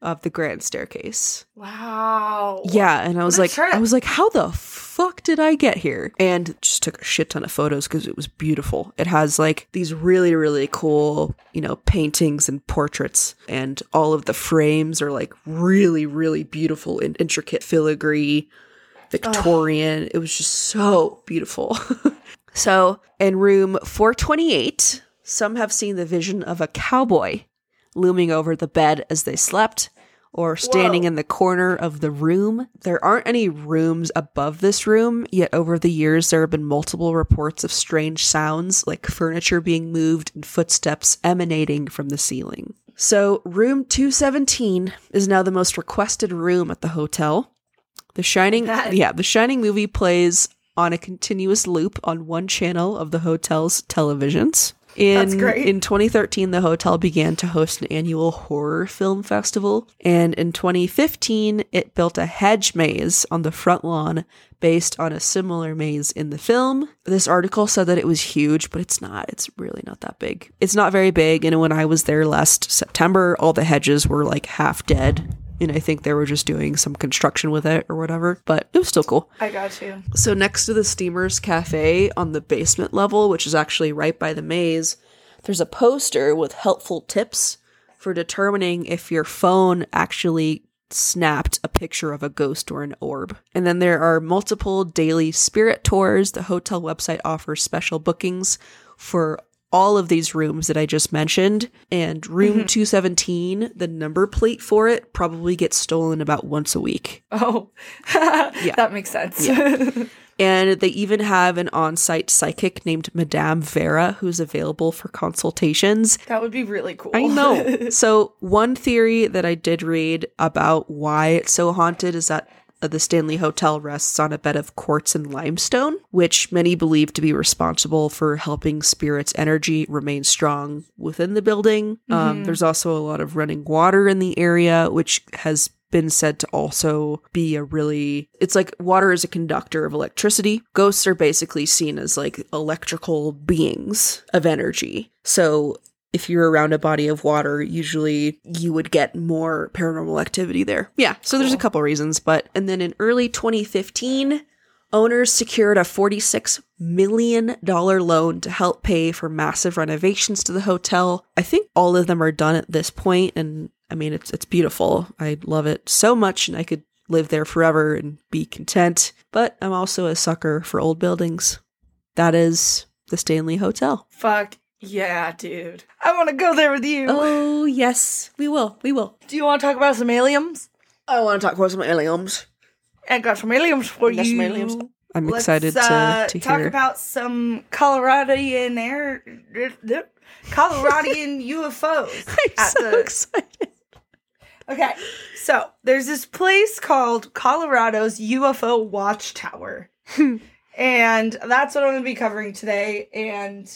Speaker 1: of the grand staircase.
Speaker 2: Wow.
Speaker 1: Yeah, and I was
Speaker 2: What
Speaker 1: like. I was like, how the fuck did I get here? And just took a shit ton of photos because it was beautiful. It has like these really, really cool, you know, paintings and portraits, and all of the frames are like really, really beautiful and intricate filigree, Victorian. It was just so beautiful. so, in room 428, some have seen the vision of a cowboy looming over the bed as they slept or standing
Speaker 2: Whoa.
Speaker 1: in the corner of the room. There aren't any rooms above this room, yet over the years there have been multiple reports of strange sounds like furniture being moved and footsteps emanating from the ceiling. So, room 217 is now the most requested room at the hotel. The Shining,
Speaker 2: That-
Speaker 1: yeah, The Shining movie plays on a continuous loop on one channel of the hotel's televisions. In,
Speaker 2: That's great.
Speaker 1: In 2013, the hotel began to host an annual horror film festival. And in 2015, it built a hedge maze on the front lawn based on a similar maze in the film. This article said that it was huge, but it's not. It's really not that big. It's not very big. And when I was there last September, all the hedges were like half dead. And I think they were just doing some construction with it or whatever, but it was still cool.
Speaker 2: I got you.
Speaker 1: So next to the Steamers Cafe on the basement level, which is actually right by the maze, there's a poster with helpful tips for determining if your phone actually snapped a picture of a ghost or an orb. And then there are multiple daily spirit tours. The hotel website offers special bookings for all of these rooms that I just mentioned. And room mm-hmm. 217, the number plate for it probably gets stolen about once a week.
Speaker 2: Oh, yeah. that makes sense.
Speaker 1: And they even have an on site psychic named Madame Vera who's available for consultations.
Speaker 2: that would be really cool.
Speaker 1: I know. so, one theory that I did read about why it's so haunted is that the Stanley Hotel rests on a bed of quartz and limestone, which many believe to be responsible for helping spirits' energy remain strong within the building. Um, there's also a lot of running water in the area, which has been said to also be a really it's like water is a conductor of electricity. Ghosts are basically seen as like electrical beings of energy. So if you're around a body of water, usually you would get more paranormal activity there. Yeah, so there's a couple reasons, but and then in early 2015, owners secured a 46 million dollar loan to help pay for massive renovations to the hotel. I think all of them are done at this point and I mean it's it's beautiful. I love it so much and I could live there forever and be content, but I'm also a sucker for old buildings. That is the Stanley Hotel.
Speaker 2: Fuck yeah, dude. I want to go there with you.
Speaker 1: Oh, yes. We will. We will.
Speaker 2: Do you want to talk about some aliens?
Speaker 1: I want to talk about some aliens.
Speaker 2: I got some aliens for
Speaker 1: Yes,
Speaker 2: you.
Speaker 1: some aliens. I'm
Speaker 2: Let's,
Speaker 1: excited
Speaker 2: uh,
Speaker 1: to, to
Speaker 2: talk
Speaker 1: hear.
Speaker 2: about some Coloradian air, Coloradian UFOs.
Speaker 1: I'm
Speaker 2: at
Speaker 1: so
Speaker 2: the-
Speaker 1: excited.
Speaker 2: Okay, so there's this place called Colorado's UFO Watchtower, and that's what I'm going to be covering today. And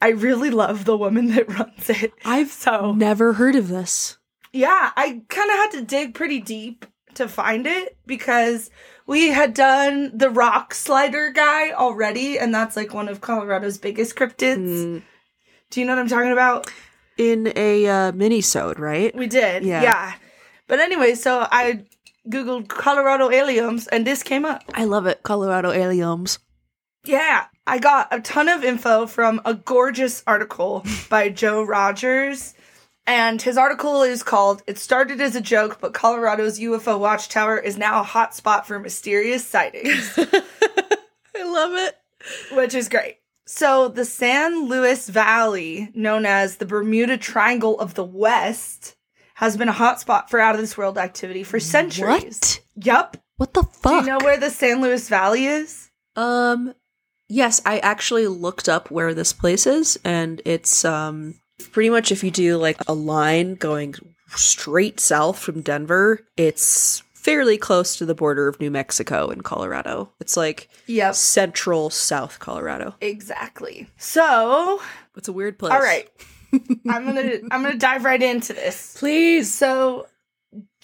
Speaker 2: I really love the woman that runs it.
Speaker 1: I've
Speaker 2: So
Speaker 1: never heard of this.
Speaker 2: yeah, I kind of had to dig pretty deep to find it because we had done the rock slider guy already, and that's like one of Colorado's biggest cryptids.
Speaker 1: Mm,
Speaker 2: Do you know what I'm talking about?
Speaker 1: in a uh, mini-sode, right?
Speaker 2: We did,
Speaker 1: Yeah.
Speaker 2: yeah. But anyway, so I googled Colorado aliens, and this came up.
Speaker 1: I love it. Colorado aliens.
Speaker 2: Yeah, I got a ton of info from a gorgeous article by Joe Rogers. And his article is called It Started as a Joke, but Colorado's UFO Watchtower is now a hotspot for mysterious sightings,
Speaker 1: I love it.
Speaker 2: which is great. So, the San Luis Valley, known as the Bermuda Triangle of the West, has been a hotspot for out of this world activity for centuries.
Speaker 1: What?
Speaker 2: Yup.
Speaker 1: What the fuck?
Speaker 2: Do you know where the San Luis Valley is?
Speaker 1: Um, yes, I actually looked up where this place is, and it's um pretty much if you do like a line going straight south from Denver, it's fairly close to the border of New Mexico and Colorado. It's like
Speaker 2: Yep.
Speaker 1: central South Colorado.
Speaker 2: Exactly. So,
Speaker 1: It's a weird place.
Speaker 2: all right. I'm to I'm going to dive right into this.
Speaker 1: please.
Speaker 2: So,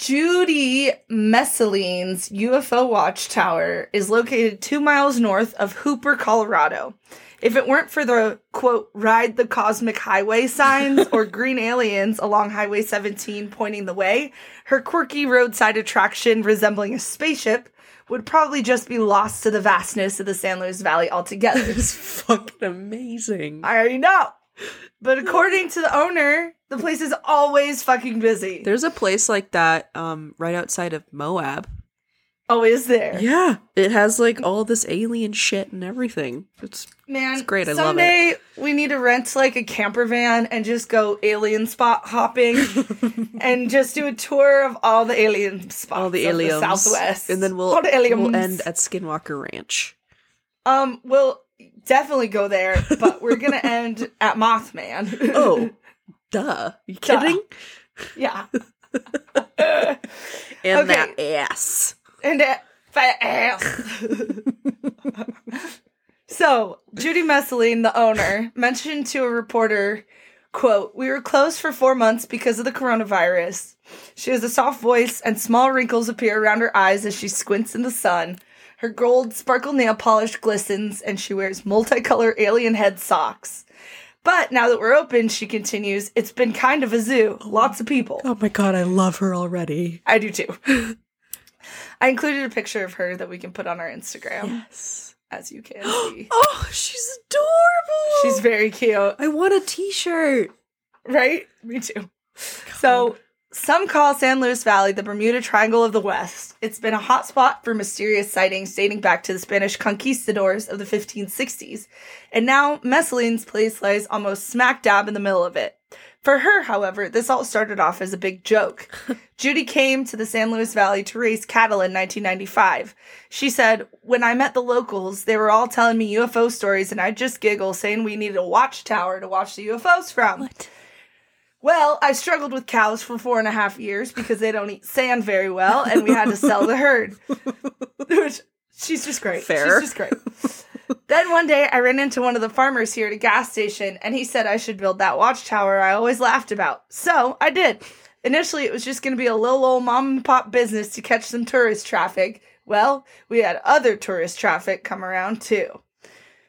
Speaker 2: Judy Messoline's UFO watchtower is located 2 miles north of Hooper, Colorado. If it weren't for the quote ride the cosmic highway signs or green aliens along Highway 17 pointing the way, her quirky roadside attraction resembling a spaceship would probably just be lost to the vastness of the San Luis Valley altogether.
Speaker 1: It's fucking amazing.
Speaker 2: I already know. But according to the owner, the place is always fucking busy.
Speaker 1: There's a place like that um right outside of Moab.
Speaker 2: always there.
Speaker 1: Yeah. It has like all this alien shit and everything. It's
Speaker 2: Man,
Speaker 1: It's great, I love it.
Speaker 2: someday we need to rent like a camper van and just go alien spot hopping and just do a tour of all the alien spots
Speaker 1: all the aliens.
Speaker 2: Southwest.
Speaker 1: And then we'll,
Speaker 2: all the aliens.
Speaker 1: we'll end at Skinwalker Ranch.
Speaker 2: um, we'll definitely go there, but we're gonna end at Mothman.
Speaker 1: Oh. Duh. You
Speaker 2: Duh.
Speaker 1: kidding?
Speaker 2: yeah.
Speaker 1: And
Speaker 2: Okay.
Speaker 1: that ass.
Speaker 2: and that fat ass. so, Judy Messoline, the owner, mentioned to a reporter, quote, We were closed for four months because of the coronavirus. She has a soft voice and small wrinkles appear around her eyes as she squints in the sun. Her gold sparkle nail polish glistens and she wears multicolor alien head socks. But now that we're open, she continues, it's been kind of a zoo. Lots of people.
Speaker 1: Oh my god, I love her already.
Speaker 2: I do too. I included a picture of her that we can put on our Instagram,
Speaker 1: Yes.
Speaker 2: as you can see.
Speaker 1: Oh, she's adorable.
Speaker 2: She's very cute,
Speaker 1: I want a t-shirt.
Speaker 2: right? Me too. So, some call San Luis Valley the Bermuda Triangle of the West. It's been a hotspot for mysterious sightings dating back to the Spanish conquistadors of the 1560s. And now, Messoline's place lies almost smack dab in the middle of it. For her, however, this all started off as a big joke. Judy came to the San Luis Valley to raise cattle in 1995. She said, When I met the locals, they were all telling me UFO stories, and I'd just giggle, saying we needed a watchtower to watch the UFOs from.
Speaker 1: What?
Speaker 2: Well, I struggled with cows for four and a half years because they don't eat sand very well, and we had to sell the herd. Which she's just great.
Speaker 1: Fair.
Speaker 2: She's just great. then one day I ran into one of the farmers here at a gas station, and he said I should build that watchtower I always laughed about. So I did. Initially, it was just going to be a little old mom and pop business to catch some tourist traffic. Well, we had other tourist traffic come around too.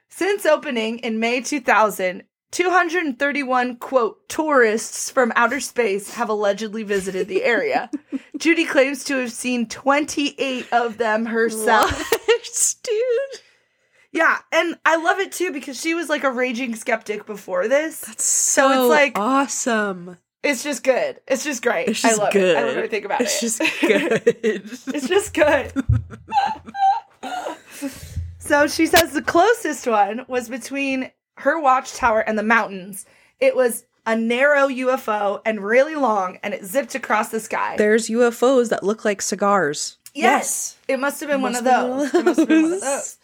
Speaker 2: Since opening in May 2000, 231 quote tourists from outer space have allegedly visited the area. Judy claims to have seen 28 of them herself.
Speaker 1: What, dude?
Speaker 2: Yeah, and I love it too because she was like a raging skeptic before this.
Speaker 1: That's so,
Speaker 2: it's like-
Speaker 1: awesome.
Speaker 2: It's just good. It's just great.
Speaker 1: It's just
Speaker 2: I love
Speaker 1: good.
Speaker 2: it. I love everything about it.
Speaker 1: it's just good.
Speaker 2: it's just good. so she says the closest one was between her watchtower and the mountains. It was a narrow UFO and really long, and it zipped across the sky.
Speaker 1: There's UFOs that look like cigars.
Speaker 2: Yes. It must have been one of
Speaker 1: have been
Speaker 2: those. It must have been one of those.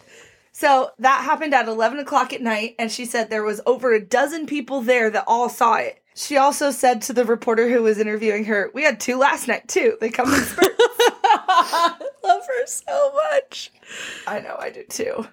Speaker 2: So that happened at 11 o'clock at night, and she said there was over a dozen people there that all saw it. She also said to the reporter who was interviewing her, We had two last night, too. They come in spurts.
Speaker 1: Love her so much.
Speaker 2: I know, I do too.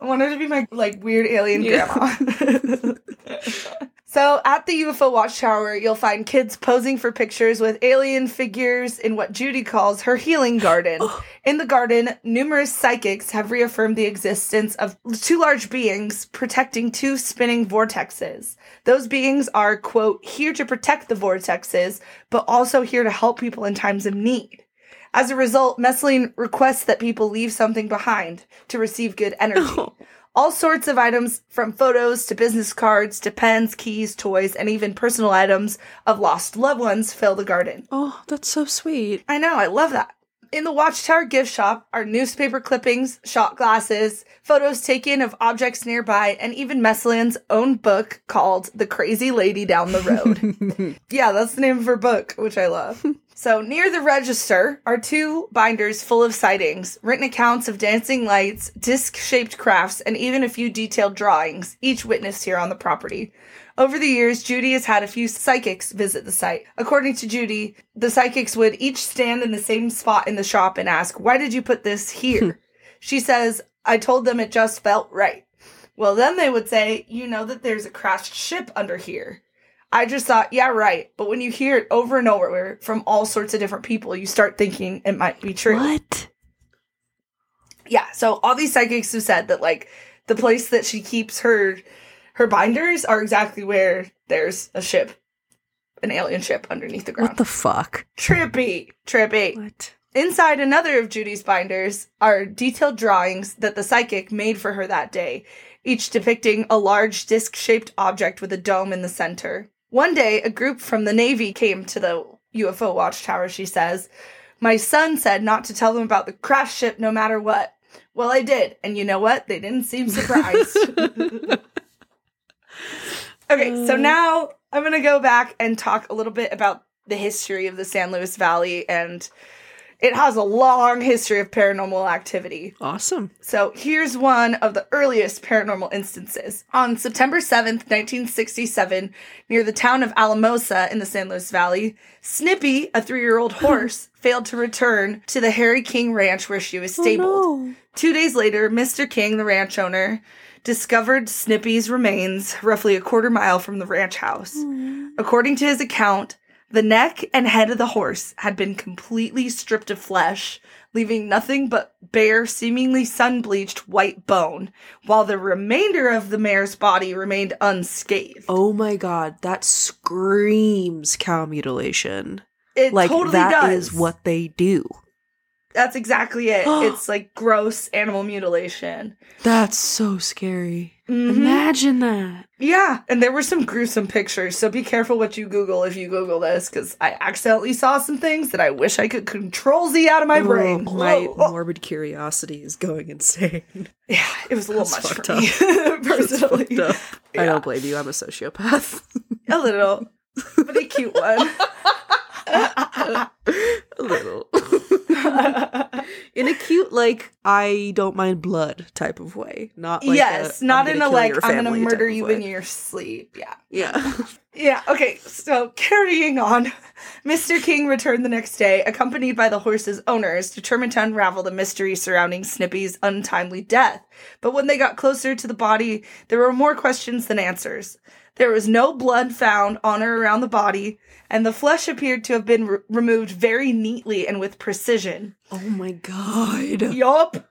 Speaker 2: I want her to be my, like, weird alien
Speaker 1: Yeah.
Speaker 2: grandma. So at the UFO Watchtower, you'll find kids posing for pictures with alien figures in what Judy calls her healing garden. in the garden, numerous psychics have reaffirmed the existence of two large beings protecting two spinning vortexes. Those beings are, quote, here to protect the vortexes, but also here to help people in times of need. As a result, Messoline requests that people leave something behind to receive good energy. All sorts of items, from photos to business cards to pens, keys, toys, and even personal items of lost loved ones, fill the garden.
Speaker 1: Oh, that's so sweet.
Speaker 2: I know, I love that. In the Watchtower gift shop are newspaper clippings, shot glasses, photos taken of objects nearby, and even Messoline's own book called The Crazy Lady Down the Road. yeah, that's the name of her book, which I love. So, near the register are two binders full of sightings, written accounts of dancing lights, disc shaped crafts, and even a few detailed drawings, each witnessed here on the property. Over the years, Judy has had a few psychics visit the site. According to Judy, the psychics would each stand in the same spot in the shop and ask, Why did you put this here? she says, I told them it just felt right. Well, then they would say, You know that there's a crashed ship under here. I just thought, yeah, right. But when you hear it over and over from all sorts of different people, you start thinking it might be true.
Speaker 1: What?
Speaker 2: Yeah. So all these psychics have said that like the place that she keeps her her binders are exactly where there's a ship, an alien ship underneath the ground.
Speaker 1: What the fuck?
Speaker 2: trippy, trippy.
Speaker 1: What?
Speaker 2: Inside another of Judy's binders are detailed drawings that the psychic made for her that day, each depicting a large disc shaped object with a dome in the center. One day, a group from the Navy came to the UFO watchtower, she says. My son said not to tell them about the crash ship no matter what. Well, I did, and you know what? They didn't seem surprised. okay, so uh. now I'm going to go back and talk a little bit about the history of the San Luis Valley, and it has a long history of paranormal activity.
Speaker 1: Awesome.
Speaker 2: So here's one of the earliest paranormal instances. On September 7th, 1967, near the town of Alamosa in the San Luis Valley, Snippy, a three year old horse, failed to return to the Harry King Ranch where she was oh, stabled.
Speaker 1: Oh, no.
Speaker 2: Two days later, Mr. King, the ranch owner, discovered Snippy's remains roughly a quarter mile from the ranch house. Mm. According to his account, the neck and head of the horse had been completely stripped of flesh, leaving nothing but bare, seemingly sun bleached white bone, while the remainder of the mare's body remained unscathed.
Speaker 1: Oh my god, that screams cow mutilation.
Speaker 2: it
Speaker 1: Like
Speaker 2: totally
Speaker 1: that
Speaker 2: does.
Speaker 1: is what they do.
Speaker 2: That's exactly it. it's like gross animal mutilation.
Speaker 1: That's so scary.
Speaker 2: Mhm.
Speaker 1: Imagine that.
Speaker 2: Yeah, and there were some gruesome pictures, so be careful what you Google if you Google this, because I accidentally saw some things that I wish I could control Z out of my brain.
Speaker 1: Oh, my
Speaker 2: Whoa.
Speaker 1: morbid curiosity is going insane.
Speaker 2: Yeah, it was a little
Speaker 1: That's
Speaker 2: much for me, personally.
Speaker 1: Up. I don't blame you. I'm a sociopath.
Speaker 2: A little, but a cute one.
Speaker 1: a little. in a cute, like, I don't mind blood type of way. Not like
Speaker 2: yes,
Speaker 1: a,
Speaker 2: not in a like I'm gonna murder you
Speaker 1: way.
Speaker 2: in your sleep. Yeah.
Speaker 1: Yeah.
Speaker 2: Yeah, okay, so carrying on. Mr. King returned the next day, accompanied by the horse's owners, determined to unravel the mystery surrounding Snippy's untimely death. But when they got closer to the body, there were more questions than answers. There was no blood found on or around the body, and the flesh appeared to have been re- removed very neatly and with precision.
Speaker 1: Oh my god.
Speaker 2: Yup.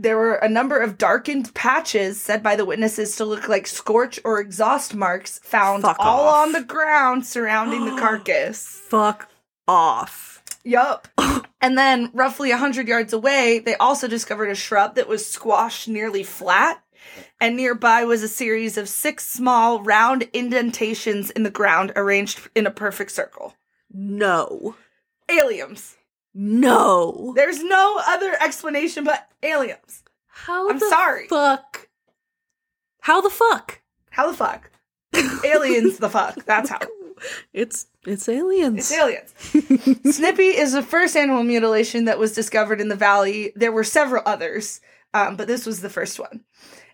Speaker 2: There were a number of darkened patches said by the witnesses to look like scorch or exhaust marks found
Speaker 1: Fuck
Speaker 2: all
Speaker 1: off.
Speaker 2: on the ground surrounding the carcass.
Speaker 1: Fuck off.
Speaker 2: Yup. and then, roughly 100 yards away, they also discovered a shrub that was squashed nearly flat. And nearby was a series of six small, round indentations in the ground arranged in a perfect circle.
Speaker 1: No.
Speaker 2: Aliens.
Speaker 1: No.
Speaker 2: There's no other explanation but aliens.
Speaker 1: How
Speaker 2: I'm
Speaker 1: the
Speaker 2: sorry.
Speaker 1: fuck? How the fuck?
Speaker 2: How the fuck? aliens, the fuck. That's how.
Speaker 1: It's it's aliens.
Speaker 2: It's aliens. Snippy is the first animal mutilation that was discovered in the valley. There were several others, um, but this was the first one.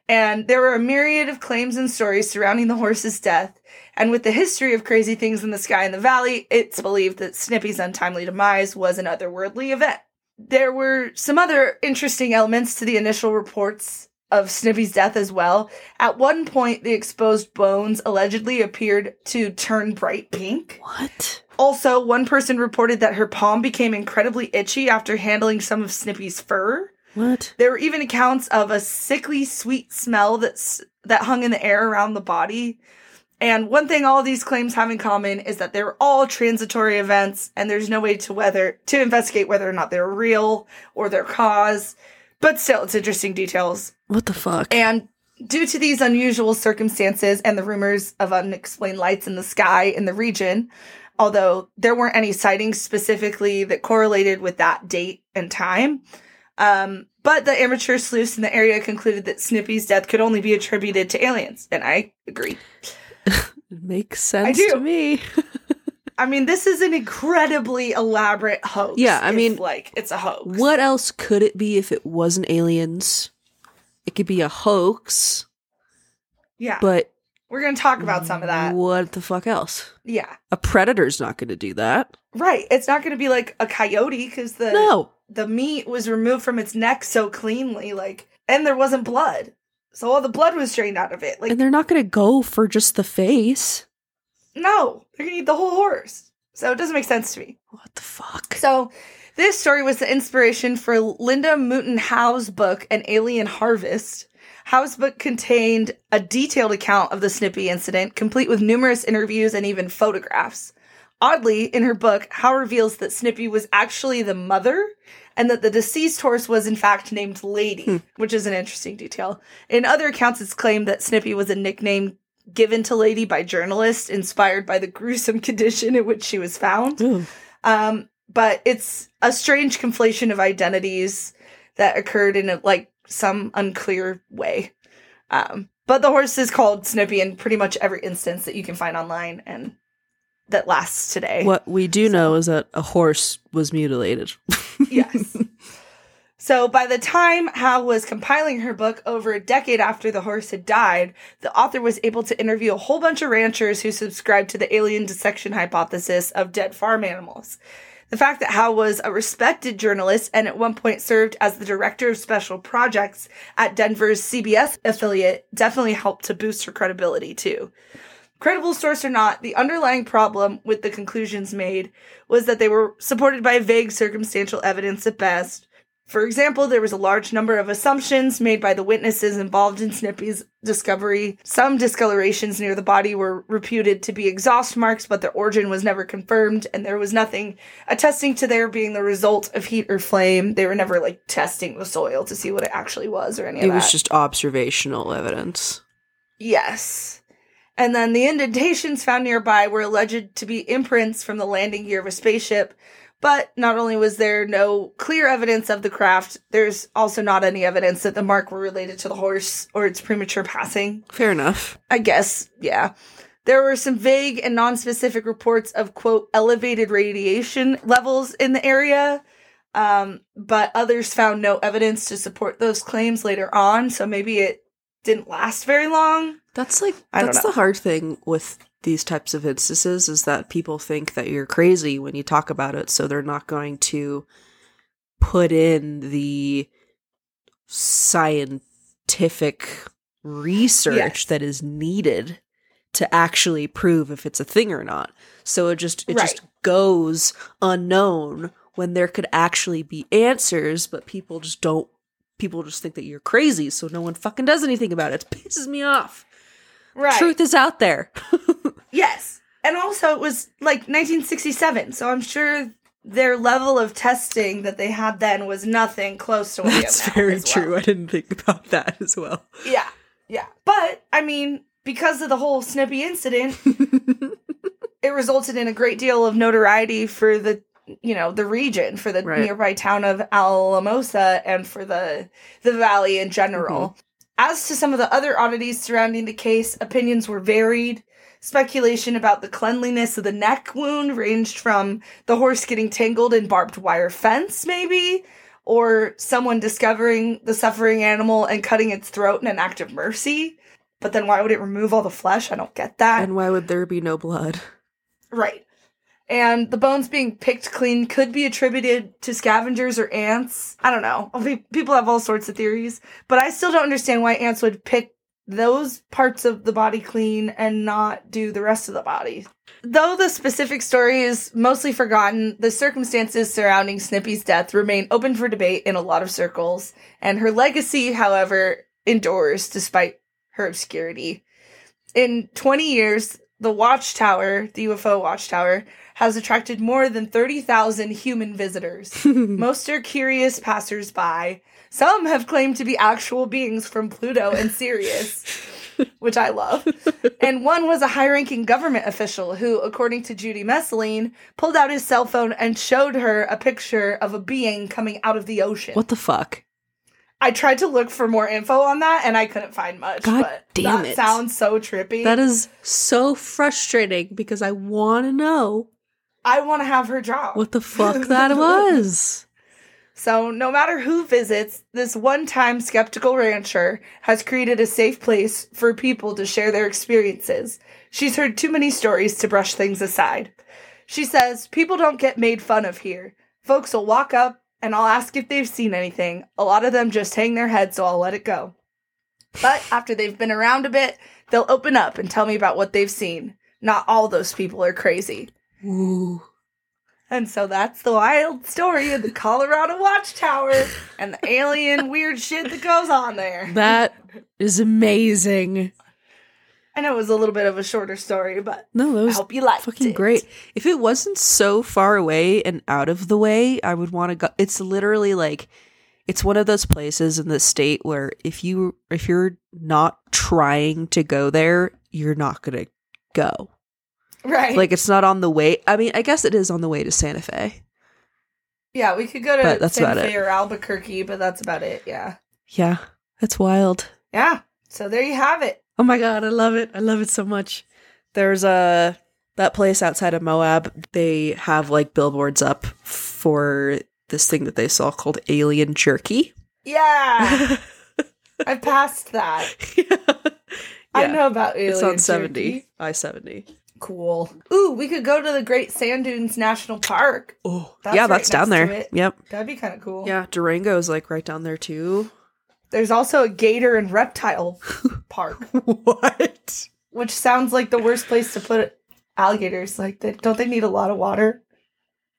Speaker 2: And there were a myriad of claims and stories surrounding the horse's death. And with the history of crazy things in the sky and the valley, it's believed that Snippy's untimely demise was an otherworldly event. There were some other interesting elements to the initial reports of Snippy's death as well. At one point, the exposed bones allegedly appeared to turn bright pink.
Speaker 1: What?
Speaker 2: Also, one person reported that her palm became incredibly itchy after handling some of Snippy's fur.
Speaker 1: What?
Speaker 2: There were even accounts of a sickly sweet smell that's that hung in the air around the body. And one thing all these claims have in common is that they're all transitory events and there's no way to whether to investigate whether or not they're real or their cause. But still, it's interesting details.
Speaker 1: What the fuck?
Speaker 2: And due to these unusual circumstances and the rumors of unexplained lights in the sky in the region, although there weren't any sightings specifically that correlated with that date and time, um, but the amateur sleuths in the area concluded that Snippy's death could only be attributed to aliens, and I agree.
Speaker 1: it makes sense to me.
Speaker 2: I mean, this is an incredibly elaborate hoax.
Speaker 1: Yeah, I mean,
Speaker 2: like it's a hoax.
Speaker 1: what else could it be if it wasn't aliens? It could be a hoax,
Speaker 2: Yeah,
Speaker 1: but
Speaker 2: we're gonna talk about some of that.
Speaker 1: What the fuck else?
Speaker 2: Yeah,
Speaker 1: A predator's not going to do that.
Speaker 2: right. It's not gonna be like a coyote because the
Speaker 1: No.
Speaker 2: the meat was removed from its neck so cleanly, like, and there wasn't blood. So all the blood was drained out of it. Like,
Speaker 1: And they're not going to go for just the face.
Speaker 2: no, they're gonna eat the whole horse. So it doesn't make sense to me.
Speaker 1: What the fuck?
Speaker 2: So this story was the inspiration for Linda Moulton Howe's book, An Alien Harvest. Howe's book contained a detailed account of the Snippy incident, complete with numerous interviews and even photographs. Oddly, in her book, Howe reveals that Snippy was actually the mother and that the deceased horse was in fact named Lady, which is an interesting detail. In other accounts, it's claimed that Snippy was a nickname given to Lady by journalists inspired by the gruesome condition in which she was found. Um, but it's a strange conflation of identities that occurred in a, like some unclear way. Um, but the horse is called Snippy in pretty much every instance that you can find online and that lasts today.
Speaker 1: What we do know is that a horse was mutilated.
Speaker 2: yes. So by the time Howe was compiling her book over a decade after the horse had died, the author was able to interview a whole bunch of ranchers who subscribed to the alien dissection hypothesis of dead farm animals. The fact that Howe was a respected journalist and at one point served as the director of special projects at Denver's CBS affiliate definitely helped to boost her credibility too. Credible source or not, the underlying problem with the conclusions made was that they were supported by vague circumstantial evidence at best. For example, there was a large number of assumptions made by the witnesses involved in Snippy's discovery. Some discolorations near the body were reputed to be exhaust marks, but their origin was never confirmed, and there was nothing attesting to their being the result of heat or flame. They were never like testing the soil to see what it actually was or any of that.
Speaker 1: it was just observational evidence.
Speaker 2: Yes. And then the indentations found nearby were alleged to be imprints from the landing gear of a spaceship. But not only was there no clear evidence of the craft, there's also not any evidence that the mark were related to the horse or its premature passing.
Speaker 1: Fair enough.
Speaker 2: I guess, yeah. There were some vague and non-specific reports of quote elevated radiation levels in the area. Um, but others found no evidence to support those claims later on, so maybe it didn't last very long.
Speaker 1: That's like that's the hard thing with these types of instances is that people think that you're crazy when you talk about it, so they're not going to put in the scientific research
Speaker 2: Yes.
Speaker 1: that is needed to actually prove if it's a thing or not. So it just it just goes unknown when there could actually be answers, but people just don't people just think that you're crazy, so no one fucking does anything about it. It pisses me off.
Speaker 2: Right.
Speaker 1: Truth is out there.
Speaker 2: Yes. And also, it was like 1967, so I'm sure their level of testing that they had then was nothing close to what we
Speaker 1: That's
Speaker 2: have now
Speaker 1: very
Speaker 2: as well.
Speaker 1: true. I didn't think about that as well.
Speaker 2: Yeah, yeah. But, I mean, because of the whole Snippy incident, it resulted in a great deal of notoriety for the you know the region for the
Speaker 1: Right.
Speaker 2: nearby town of alamosa and for the the valley in general
Speaker 1: Mm-hmm.
Speaker 2: as to some of the other oddities surrounding the case opinions were varied speculation about the cleanliness of the neck wound ranged from the horse getting tangled in barbed wire fence maybe or someone discovering the suffering animal and cutting its throat in an act of mercy but then why would it remove all the flesh i don't get that
Speaker 1: and why would there be no blood?
Speaker 2: Right. And the bones being picked clean could be attributed to scavengers or ants. I don't know. People have all sorts of theories, but I still don't understand why ants would pick those parts of the body clean and not do the rest of the body. Though the specific story is mostly forgotten, the circumstances surrounding Snippy's death remain open for debate in a lot of circles, and her legacy, however, endures despite her obscurity. In 20 years, the Watchtower, the UFO Watchtower, has attracted more than 30,000 human visitors. Most are curious passersby. Some have claimed to be actual beings from Pluto and Sirius, which I love. And one was a high ranking government official who, according to Judy Messoline, pulled out his cell phone and showed her a picture of a being coming out of the ocean.
Speaker 1: what the fuck?
Speaker 2: I tried to look for more info on that and I couldn't find much.
Speaker 1: God
Speaker 2: but
Speaker 1: damn
Speaker 2: that
Speaker 1: it.
Speaker 2: sounds so trippy.
Speaker 1: That is so frustrating because I want to know
Speaker 2: I want to have her job.
Speaker 1: what the fuck that was.
Speaker 2: So, no matter who visits, this one time skeptical rancher has created a safe place for people to share their experiences. She's heard too many stories to brush things aside. She says, People don't get made fun of here. Folks will walk up and I'll ask if they've seen anything. A lot of them just hang their head, so I'll let it go. But after they've been around a bit, they'll open up and tell me about what they've seen. Not all those people are crazy.
Speaker 1: Ooh.
Speaker 2: And so that's the wild story of the Colorado Watchtower and the alien weird shit that goes on there.
Speaker 1: That is amazing.
Speaker 2: I know it was a little bit of a shorter story, but
Speaker 1: No, that
Speaker 2: I hope you liked
Speaker 1: fucking
Speaker 2: it.
Speaker 1: great. If it wasn't so far away and out of the way, I would want to go. It's literally like it's one of those places in the state where if you if you're not trying to go there, you're not going to go.
Speaker 2: Right.
Speaker 1: Like it's not on the way. I mean, I guess it is on the way to Santa Fe.
Speaker 2: yeah, we could go to
Speaker 1: that's
Speaker 2: Santa Fe or Albuquerque, but that's about it. Yeah.
Speaker 1: Yeah, that's wild.
Speaker 2: Yeah. So there you have it.
Speaker 1: Oh my god, I love it. I love it so much. There's a that place outside of Moab. They have like billboards up for this thing that they saw called alien jerky.
Speaker 2: Yeah. I passed that. I
Speaker 1: Yeah.
Speaker 2: know about alien
Speaker 1: It's on
Speaker 2: jerky.
Speaker 1: 70, I 70.
Speaker 2: Cool. Ooh, we could go to the Great Sand Dunes National Park.
Speaker 1: Oh,
Speaker 2: That's
Speaker 1: yeah,
Speaker 2: right
Speaker 1: that's down there. Yep.
Speaker 2: That'd be kind of cool.
Speaker 1: Yeah, Durango is like right down there too.
Speaker 2: There's also a gator and reptile park,
Speaker 1: what?
Speaker 2: which sounds like the worst place to put alligators. Like, they, don't they need a lot of water?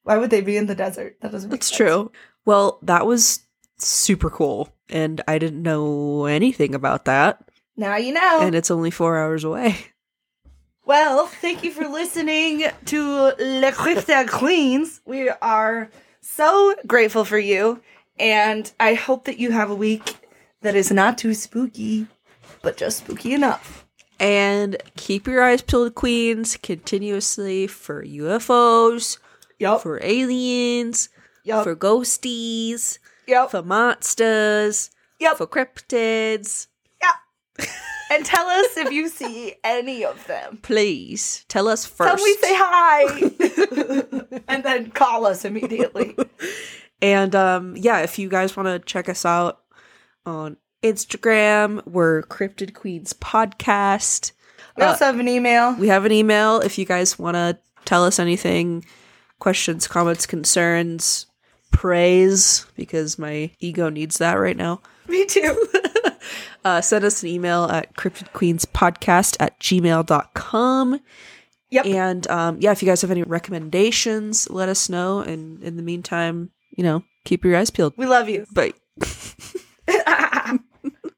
Speaker 2: Why would they be in the desert? That doesn't make
Speaker 1: That's
Speaker 2: sense.
Speaker 1: true. Well, that was super cool, and I didn't know anything about that.
Speaker 2: Now you know.
Speaker 1: And it's only four hours away.
Speaker 2: Well, thank you for listening to Le Cryptid Queens. We are so grateful for you, and I hope that you have a week that is not too spooky, but just spooky enough.
Speaker 1: And keep your eyes peeled, queens, continuously for UFOs,
Speaker 2: Yup.
Speaker 1: for aliens,
Speaker 2: Yup.
Speaker 1: for ghosties,
Speaker 2: Yup.
Speaker 1: for monsters,
Speaker 2: Yup.
Speaker 1: for cryptids.
Speaker 2: Yup. and tell us if you see any of them.
Speaker 1: Please tell us
Speaker 2: Tell
Speaker 1: first.
Speaker 2: we say hi. and then call us immediately.
Speaker 1: And um, yeah, if you guys want to check us out on Instagram, we're Cryptid Queens Podcast.
Speaker 2: We
Speaker 1: Uh,
Speaker 2: also have an email.
Speaker 1: We have an email if you guys want to tell us anything questions, comments, concerns, praise, because my ego needs that right now.
Speaker 2: Me too.
Speaker 1: Uh, send us an email at cryptidqueenspodcast at gmail.com.
Speaker 2: Yep.
Speaker 1: And um, yeah, if you guys have any recommendations, let us know. And in the meantime, you know, keep your eyes peeled.
Speaker 2: we love you.
Speaker 1: Bye.